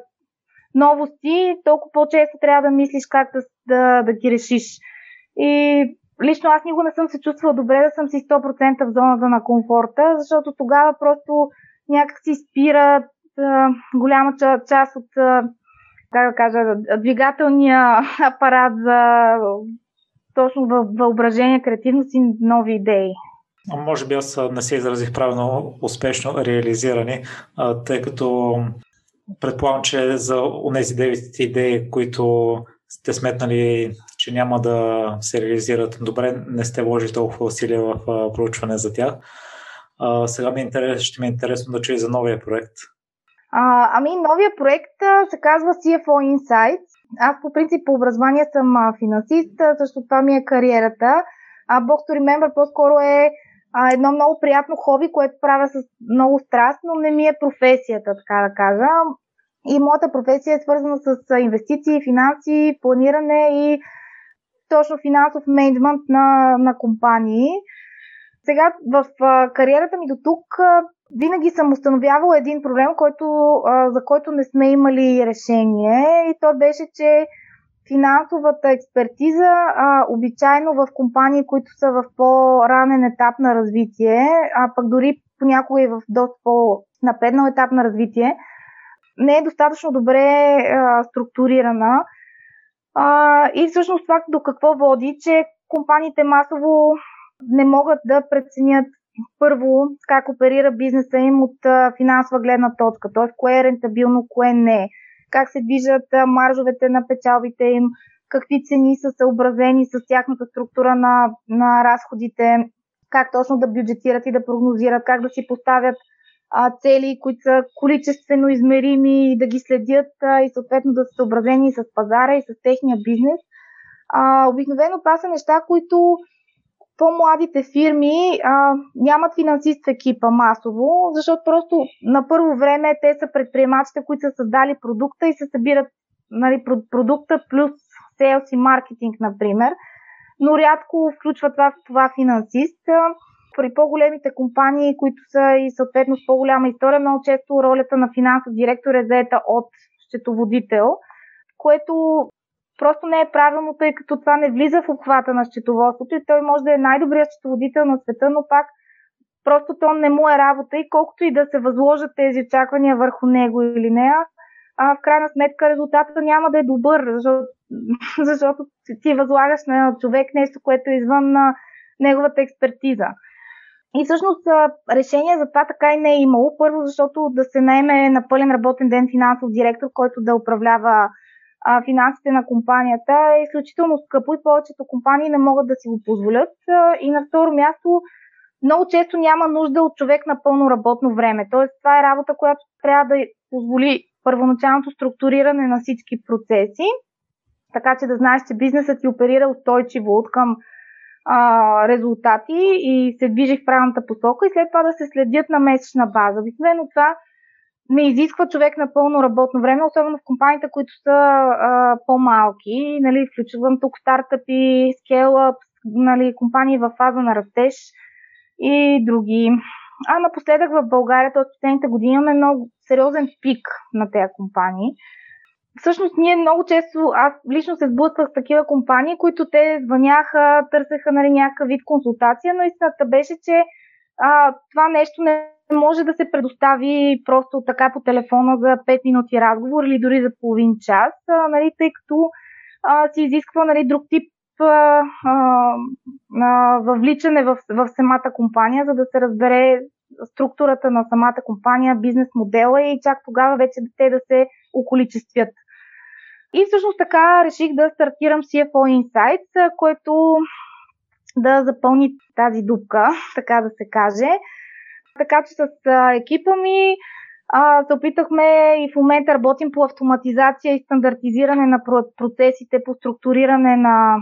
новости, толкова по-често трябва да мислиш как да, да, да ги решиш. И лично аз никога не съм се чувствала добре да съм си 100% в зоната на комфорта, защото тогава просто някак си спира а, голяма част от а, как да кажа, двигателния апарат за точно въображение, креативност и нови идеи. Може би аз не се изразих правилно успешно реализирани, тъй като предполагам, че за тези 9 идеи, които сте сметнали, че няма да се реализират добре, не сте вложили толкова усилия в проучване за тях. сега ми е интерес, ще ми е интересно да чуя за новия проект. А, ами, новия проект а, се казва CFO Insights. Аз по принцип по образование съм а, финансист, също това ми е кариерата. А Box to Remember по-скоро е а, едно много приятно хоби, което правя с много страст, но не ми е професията, така да кажа. И моята професия е свързана с инвестиции, финанси, планиране и точно финансов менеджмент на, на компании. Сега в а, кариерата ми до тук винаги съм установявала един проблем, който, за който не сме имали решение и то беше, че финансовата експертиза обичайно в компании, които са в по-ранен етап на развитие, а пък дори понякога и в доста по-напреднал етап на развитие, не е достатъчно добре структурирана. И всъщност това до какво води, че компаниите масово не могат да преценят първо как оперира бизнеса им от финансова гледна точка, т.е. кое е рентабилно, кое не, как се движат маржовете на печалбите им, какви цени са съобразени с тяхната структура на, на разходите, как точно да бюджетират и да прогнозират, как да си поставят а, цели, които са количествено измерими и да ги следят а, и съответно да са съобразени с пазара и с техния бизнес. А, обикновено това са неща, които по-младите фирми а, нямат финансист в екипа масово, защото просто на първо време те са предприемачите, които са създали продукта и се събират нали, продукта плюс селс и маркетинг, например. Но рядко включва това, това финансист. При по-големите компании, които са и съответно с по-голяма история, много често ролята на финансов директор е заета от счетоводител, което просто не е правилно, тъй като това не влиза в обхвата на счетоводството и той може да е най-добрият счетоводител на света, но пак просто то не му е работа и колкото и да се възложат тези очаквания върху него или нея, а в крайна сметка резултатът няма да е добър, защото, [laughs] защото ти възлагаш на човек нещо, което е извън на неговата експертиза. И всъщност решение за това така и не е имало. Първо, защото да се наеме на пълен работен ден финансов директор, който да управлява финансите на компанията е изключително скъпо и повечето компании не могат да си го позволят. И на второ място, много често няма нужда от човек на пълно работно време. Тоест, това е работа, която трябва да позволи първоначалното структуриране на всички процеси, така че да знаеш, че бизнесът ти оперира устойчиво от към а, резултати и се движи в правилната посока и след това да се следят на месечна база. Обикновено това не изисква човек на пълно работно време, особено в компаниите, които са а, по-малки. Нали, включвам тук стартъпи, скейлъп, нали, компании в фаза на растеж и други. А напоследък в България, т.е. последните години, имаме много сериозен пик на тези компании. Всъщност ние много често, аз лично се сблъсквах с такива компании, които те звъняха, търсеха нали, някакъв вид консултация, но истината беше, че а, това нещо не може да се предостави просто така по телефона за 5 минути разговор или дори за половин час, а, нали, тъй като а, се изисква нали, друг тип а, а, въвличане в, в самата компания, за да се разбере структурата на самата компания, бизнес модела и чак тогава вече те да се околичествят. И всъщност така реших да стартирам CFO Insights, което да запълни тази дупка, [laughs] така да се каже. Така че с екипа ми се опитахме и в момента работим по автоматизация и стандартизиране на процесите, по структуриране на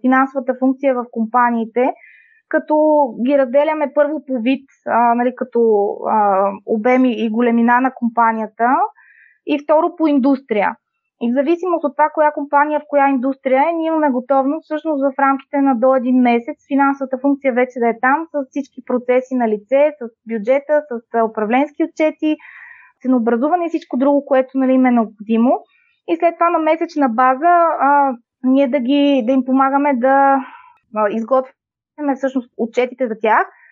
финансовата функция в компаниите, като ги разделяме първо по вид, нали, като обеми и големина на компанията и второ по индустрия. И в зависимост от това, коя компания в коя индустрия е, ние имаме готовност всъщност в рамките на до един месец финансовата функция вече да е там с всички процеси на лице, с бюджета, с управленски отчети, ценообразуване и всичко друго, което нали, им е необходимо. И след това на месечна база а, ние да, ги, да им помагаме да а, изготвяме всъщност отчетите за тях –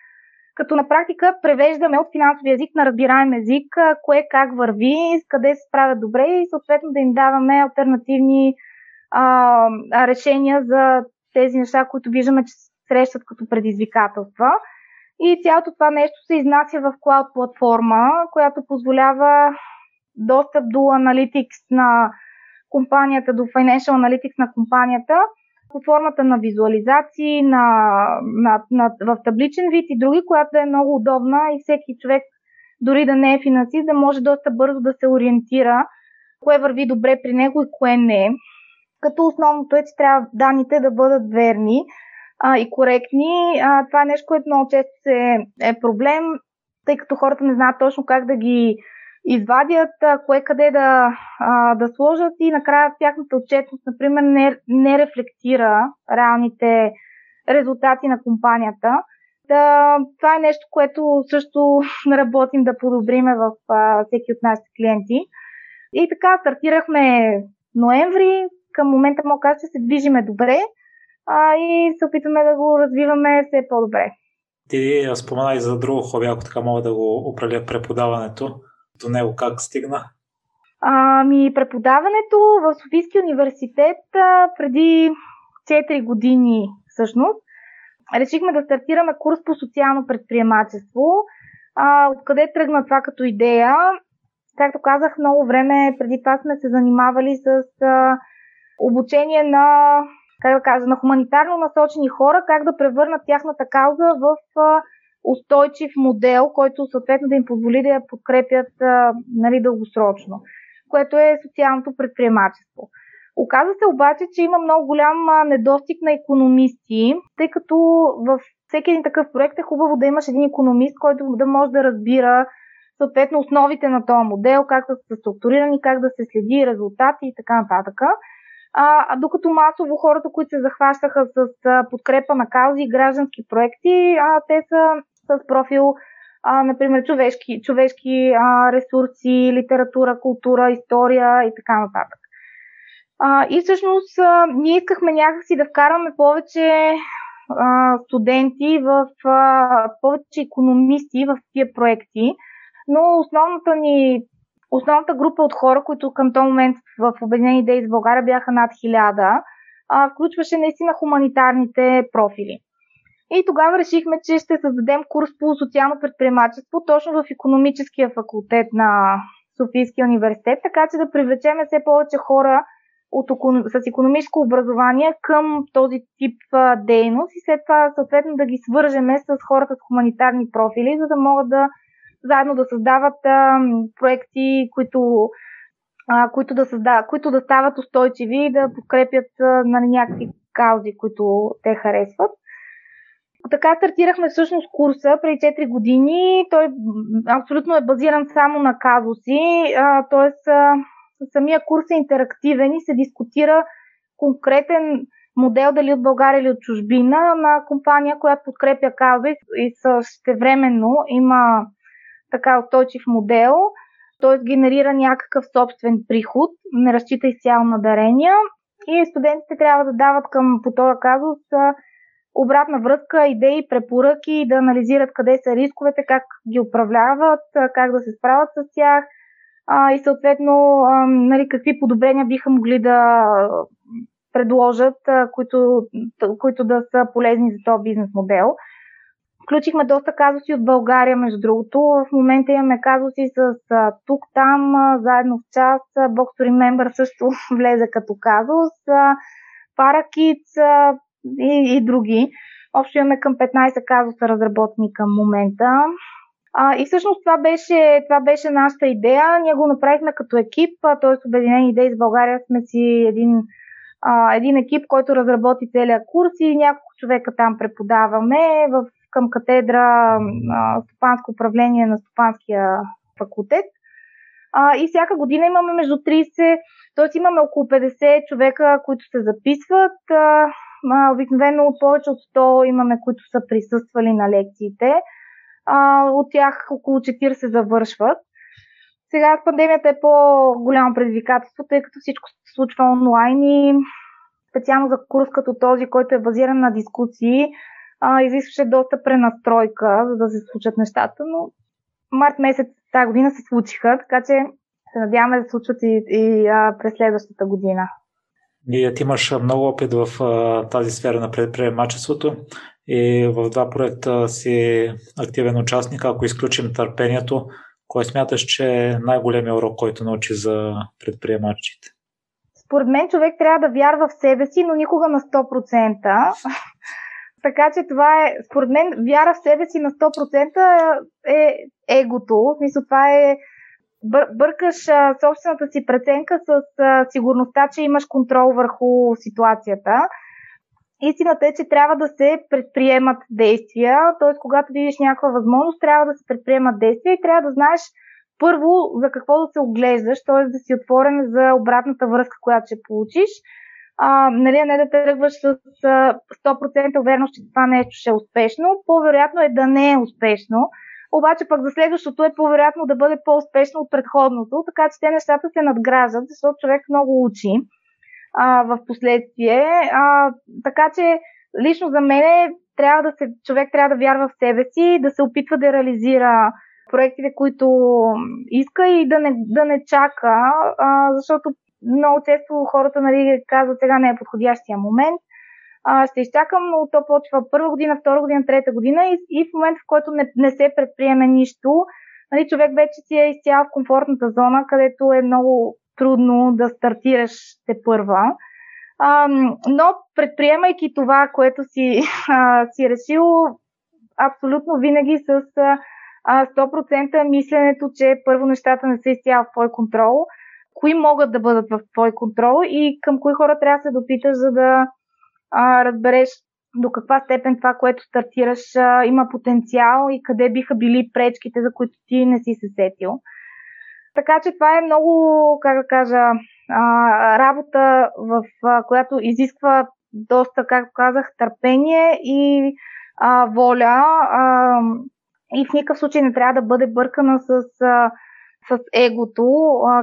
като на практика превеждаме от финансови език на разбираем език, кое как върви, къде се справят добре и съответно да им даваме альтернативни а, решения за тези неща, които виждаме, че срещат като предизвикателства. И цялото това нещо се изнася в клауд платформа, която позволява достъп до Analytics на компанията, до Financial Analytics на компанията – под формата на визуализации, на, на, на, в табличен вид и други, която е много удобна и всеки човек, дори да не е финансист, да може доста бързо да се ориентира кое върви добре при него и кое не. Като основното е, че трябва данните да бъдат верни а, и коректни. А, това е нещо, което много често се е проблем, тъй като хората не знаят точно как да ги извадят кое къде да, да сложат и накрая тяхната отчетност, например, не, не рефлектира реалните резултати на компанията. Да, това е нещо, което също [laughs] работим да подобриме в а, всеки от нашите клиенти. И така, стартирахме ноември. Към момента мога кажа, че се движиме добре а, и се опитваме да го развиваме все по-добре. Ти спомена и за друго хоби, ако така мога да го определя преподаването до него как стигна? Ами, преподаването в Софийския университет преди 4 години всъщност решихме да стартираме курс по социално предприемачество. А, откъде тръгна това като идея? Както казах, много време преди това сме се занимавали с а, обучение на, как да кажа, на хуманитарно насочени хора, как да превърнат тяхната кауза в а, устойчив модел, който съответно да им позволи да я подкрепят нали, дългосрочно, което е социалното предприемачество. Оказва се обаче, че има много голям недостиг на економисти, тъй като във всеки един такъв проект е хубаво да имаш един економист, който да може да разбира съответно основите на този модел, как да са структурирани, как да се следи резултати и така нататък. А, докато масово хората, които се захващаха с подкрепа на каузи и граждански проекти, а, те са с профил, а, например, човешки, човешки а, ресурси, литература, култура, история и така нататък. А, и всъщност а, ние искахме някакси да вкараме повече а, студенти, в а, повече економисти в тия проекти, но основната ни Основната група от хора, които към този момент в Обединени идеи с България бяха над хиляда, включваше наистина хуманитарните профили. И тогава решихме, че ще създадем курс по социално предприемачество точно в економическия факултет на Софийския университет, така че да привлечеме все повече хора от, с економическо образование към този тип дейност и след това съответно да ги свържеме с хората с хуманитарни профили, за да могат да заедно да създават а, проекти, които, а, които, да създават, които да стават устойчиви и да подкрепят а, нали, някакви каузи, които те харесват. Така стартирахме всъщност курса преди 4 години. Той абсолютно е базиран само на казуси, т.е. самия курс е интерактивен и се дискутира конкретен модел дали от България или от чужбина на компания, която подкрепя каза и същевременно има така устойчив модел, т.е. генерира някакъв собствен приход, не разчита изцяло на дарения и студентите трябва да дават към по този казус обратна връзка, идеи, препоръки, да анализират къде са рисковете, как ги управляват, как да се справят с тях а, и съответно а, нали, какви подобрения биха могли да предложат, а, които, които да са полезни за този бизнес модел. Включихме доста казуси от България, между другото. В момента имаме казуси с тук-там, заедно в час. To Remember също [laughs] влезе като казус. Паракиц и, и други. Общо имаме към 15 казуса разработени към момента. А, и всъщност това беше, това беше нашата идея. Ние го направихме като екип, т.е. Обединени идеи с България сме си един, а, един екип, който разработи целият курс и няколко човека там преподаваме в, към катедра а, Стопанско управление на Стопанския факултет. А, и всяка година имаме между 30, т.е. имаме около 50 човека, които се записват. А, обикновено повече от 100 имаме, които са присъствали на лекциите от тях около 40 завършват. Сега с пандемията е по-голямо предизвикателство, тъй като всичко се случва онлайн и специално за курс като този, който е базиран на дискусии, изискваше доста пренастройка, за да се случат нещата, но март месец тази година се случиха, така че се надяваме да се случват и, и а, през следващата година. И ти имаш много опит в а, тази сфера на предприемачеството и в два проекта си активен участник. Ако изключим търпението, кой смяташ, че е най-големият урок, който научи за предприемачите? Според мен човек трябва да вярва в себе си, но никога на 100%. [laughs] така че това е, според мен, вяра в себе си на 100% е егото. В смисъл, това е бър, бъркаш а, собствената си преценка с а, сигурността, че имаш контрол върху ситуацията. Истината е, че трябва да се предприемат действия, т.е. когато видиш някаква възможност, трябва да се предприемат действия и трябва да знаеш първо за какво да се оглеждаш, т.е. да си отворен за обратната връзка, която ще получиш. А, нали, не да тръгваш с 100% увереност, че това нещо ще е успешно. По-вероятно е да не е успешно, обаче пък за следващото е по-вероятно да бъде по-успешно от предходното, така че те нещата се надграждат, защото човек много учи а, в последствие. А, така че лично за мен трябва да се, човек трябва да вярва в себе си, да се опитва да реализира проектите, които иска и да не, да не чака, а, защото много често хората нали, казват сега не е подходящия момент. А, ще изчакам, но то почва първа година, втора година, трета година и, и в момента, в който не, не се предприеме нищо, нали, човек вече си е изцял в комфортната зона, където е много трудно да стартираш те първа. А, но предприемайки това, което си, [laughs] а, си решил, абсолютно винаги с а, 100% мисленето, че първо нещата не са изцяло в твой контрол, кои могат да бъдат в твой контрол и към кои хора трябва да се допиташ, за да а, разбереш до каква степен това, което стартираш, а, има потенциал и къде биха били пречките, за които ти не си се сетил. Така че това е много, как да кажа, а, работа, в а, която изисква доста, както казах, търпение и а, воля. А, и в никакъв случай не трябва да бъде бъркана с, а, с егото.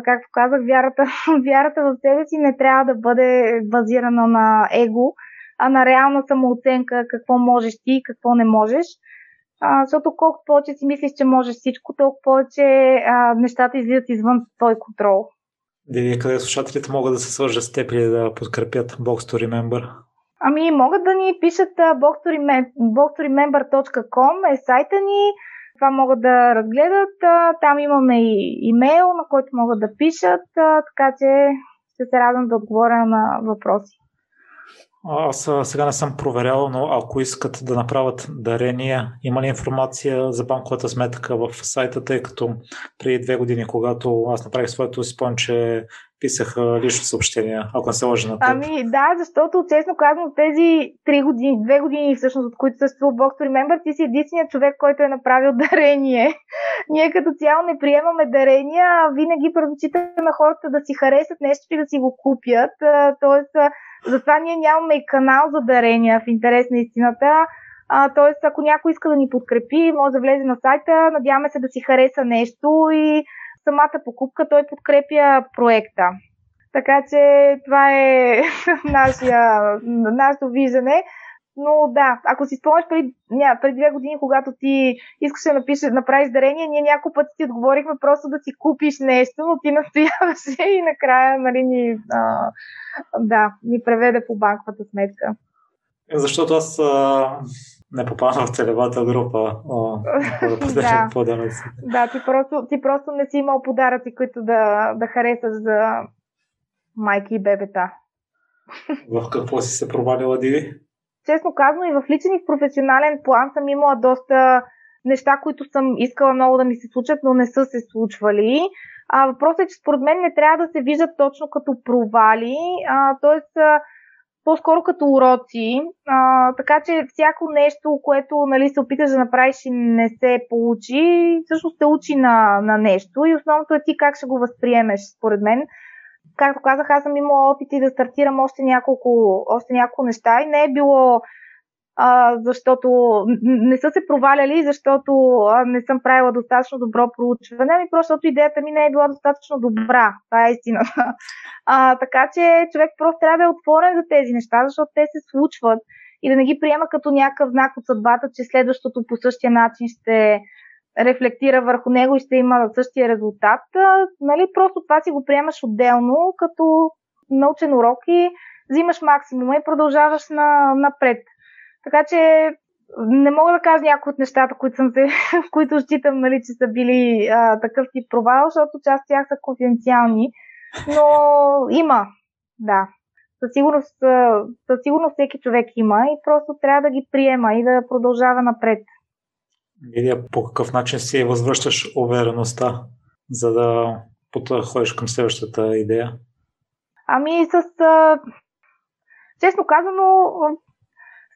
Както казах, вярата, [laughs] вярата в себе си не трябва да бъде базирана на его, а на реална самооценка какво можеш ти и какво не можеш. А, защото колкото повече си мислиш, че можеш всичко, толкова повече а, нещата излизат извън твой контрол. Диди, къде слушателите могат да се свържат с теб или да подкрепят Box to Remember? Ами, могат да ни пишат box2remember.com е сайта ни. Това могат да разгледат. Там имаме и имейл, на който могат да пишат, така че ще се радвам да отговоря на въпроси. Аз сега не съм проверял, но ако искат да направят дарения, има ли информация за банковата сметка в сайта, тъй като преди две години, когато аз направих своето, спомням, че писах лично съобщения, ако не се лъжа на теб. Ами да, защото честно казвам, тези три години, две години всъщност, от които съществува Box to Remember, ти си единственият човек, който е направил [laughs] дарение. Ние като цяло не приемаме дарения, винаги предпочитаме хората да си харесат нещо и да си го купят. Тоест, затова ние нямаме и канал за дарения в интерес на истината. тоест, ако някой иска да ни подкрепи, може да влезе на сайта, надяваме се да си хареса нещо и самата покупка той подкрепя проекта. Така че това е [laughs] нашия, нашето виждане. Но да, ако си спомняш преди, ня, преди две години, когато ти искаш да напишеш, направиш дарение, ние няколко пъти ти отговорихме просто да си купиш нещо, но ти настояваше [laughs] и накрая нали, ни, а, да, ни преведе по банковата сметка. Защото аз а, не попадна в целевата група. О, да. [laughs] Да, ти просто, ти просто не си имал подаръци, които да, да харесаш за майки и бебета. В какво си се провалила, Диви? Честно казано, и в личен и в професионален план съм имала доста неща, които съм искала много да ми се случат, но не са се случвали. А, въпросът е, че според мен не трябва да се виждат точно като провали, а, т.е. по-скоро като уроци. А, така че всяко нещо, което нали, се опиташ да направиш и не се получи, всъщност те учи на, на нещо и основното е ти как ще го възприемеш, според мен. Както казах, аз съм имала опити да стартирам още няколко, още няколко неща и не е било а, защото не са се проваляли, защото а, не съм правила достатъчно добро проучване, ами просто идеята ми не е била достатъчно добра. Това е истината. А, така че човек просто трябва да е отворен за тези неща, защото те се случват и да не ги приема като някакъв знак от съдбата, че следващото по същия начин ще рефлектира върху него и ще има същия резултат. Нали, просто това си го приемаш отделно, като научен урок и взимаш максимума и продължаваш на, напред. Така че не мога да кажа някои от нещата, които, съм се, [laughs] които считам, нали, че са били а, такъв тип провал, защото част от тях са конфиденциални. Но има, да. Със сигурност, със сигурност всеки човек има и просто трябва да ги приема и да продължава напред. Лидия, по какъв начин си възвръщаш увереността, за да подходиш към следващата идея? Ами с... Честно казано,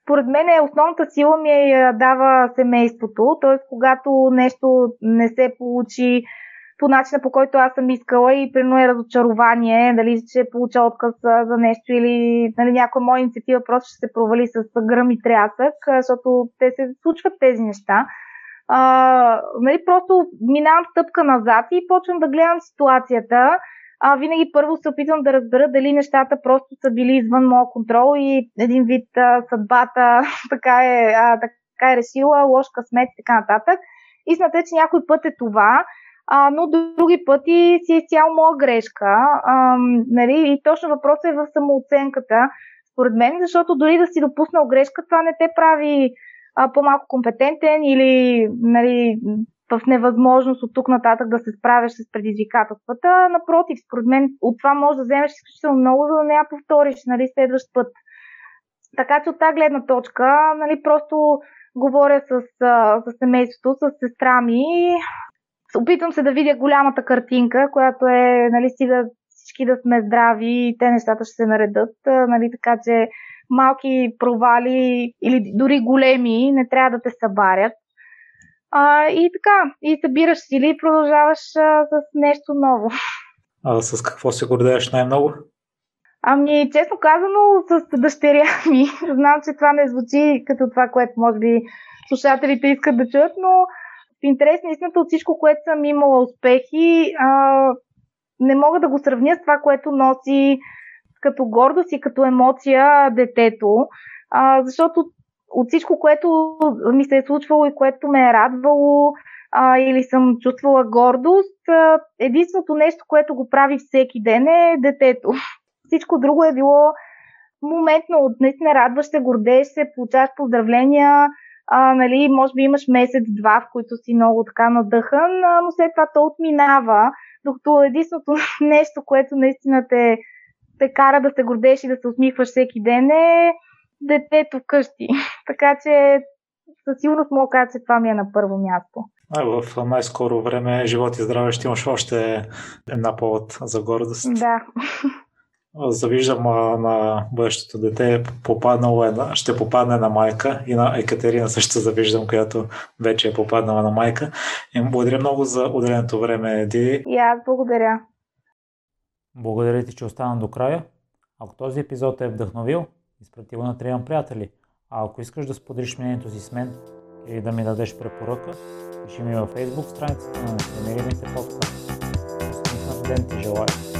според мен е основната сила ми е я дава семейството, т.е. когато нещо не се получи по начина по който аз съм искала и прино е разочарование, дали ще получа отказ за нещо или нали, някоя моя инициатива просто ще се провали с гръм и трясък, защото те се случват тези неща. А, нали, просто минавам стъпка назад и почвам да гледам ситуацията а, винаги първо се опитвам да разбера дали нещата просто са били извън моя контрол и един вид а, съдбата [laughs] така е, а, така е решила, лош късмет и така нататък. Истината е, че някой път е това, а, но други пъти си е цяло моя грешка. А, нали? И точно въпросът е в самооценката, според мен, защото дори да си допуснал грешка, това не те прави а, по-малко компетентен или нали, в невъзможност от тук нататък да се справяш с предизвикателствата. Напротив, според мен от това може да вземеш изключително много, за да не я повториш нали, следващ път. Така че от тази гледна точка, нали, просто говоря с, с семейството, с сестра ми. Опитвам се да видя голямата картинка, която е, нали, стига всички да сме здрави и те нещата ще се наредат. Нали, така че малки провали или дори големи не трябва да те събарят. А, и така, и събираш сили и продължаваш а, с нещо ново. А с какво се гордееш най-много? Ами, честно казано, с дъщеря ми. Знам, че това не звучи като това, което може би слушателите искат да чуят, но в интерес на истината от всичко, което съм имала успехи, а, не мога да го сравня с това, което носи като гордост и като емоция детето, а, защото от всичко, което ми се е случвало и което ме е радвало а, или съм чувствала гордост, а, единственото нещо, което го прави всеки ден е детето. [laughs] Всичко друго е било моментно, наистина радваш се, гордееш се, получаваш поздравления, а, нали, може би имаш месец-два, в които си много така надъхан, а, но след това то отминава, докато единственото [laughs] нещо, което наистина те, те кара да се гордееш и да се усмихваш всеки ден е детето вкъщи. [laughs] така че със сигурност мога кажа, че това ми е на първо място. А, в най-скоро време, живот и здраве, ще имаш още една повод за гордост. Да. [laughs] Завиждам на бъдещето дете, попаднало е, ще попадне на майка и на Екатерина също завиждам, която вече е попаднала на майка. И благодаря много за отделеното време, Ди. И аз благодаря. Благодаря ти, че остана до края. Ако този епизод е вдъхновил, изпрати го на трима приятели. А ако искаш да споделиш мнението си с мен или да ми дадеш препоръка, пиши ми във Facebook страницата на Нефемеримите подкаст. Усмихнат ден ти желая!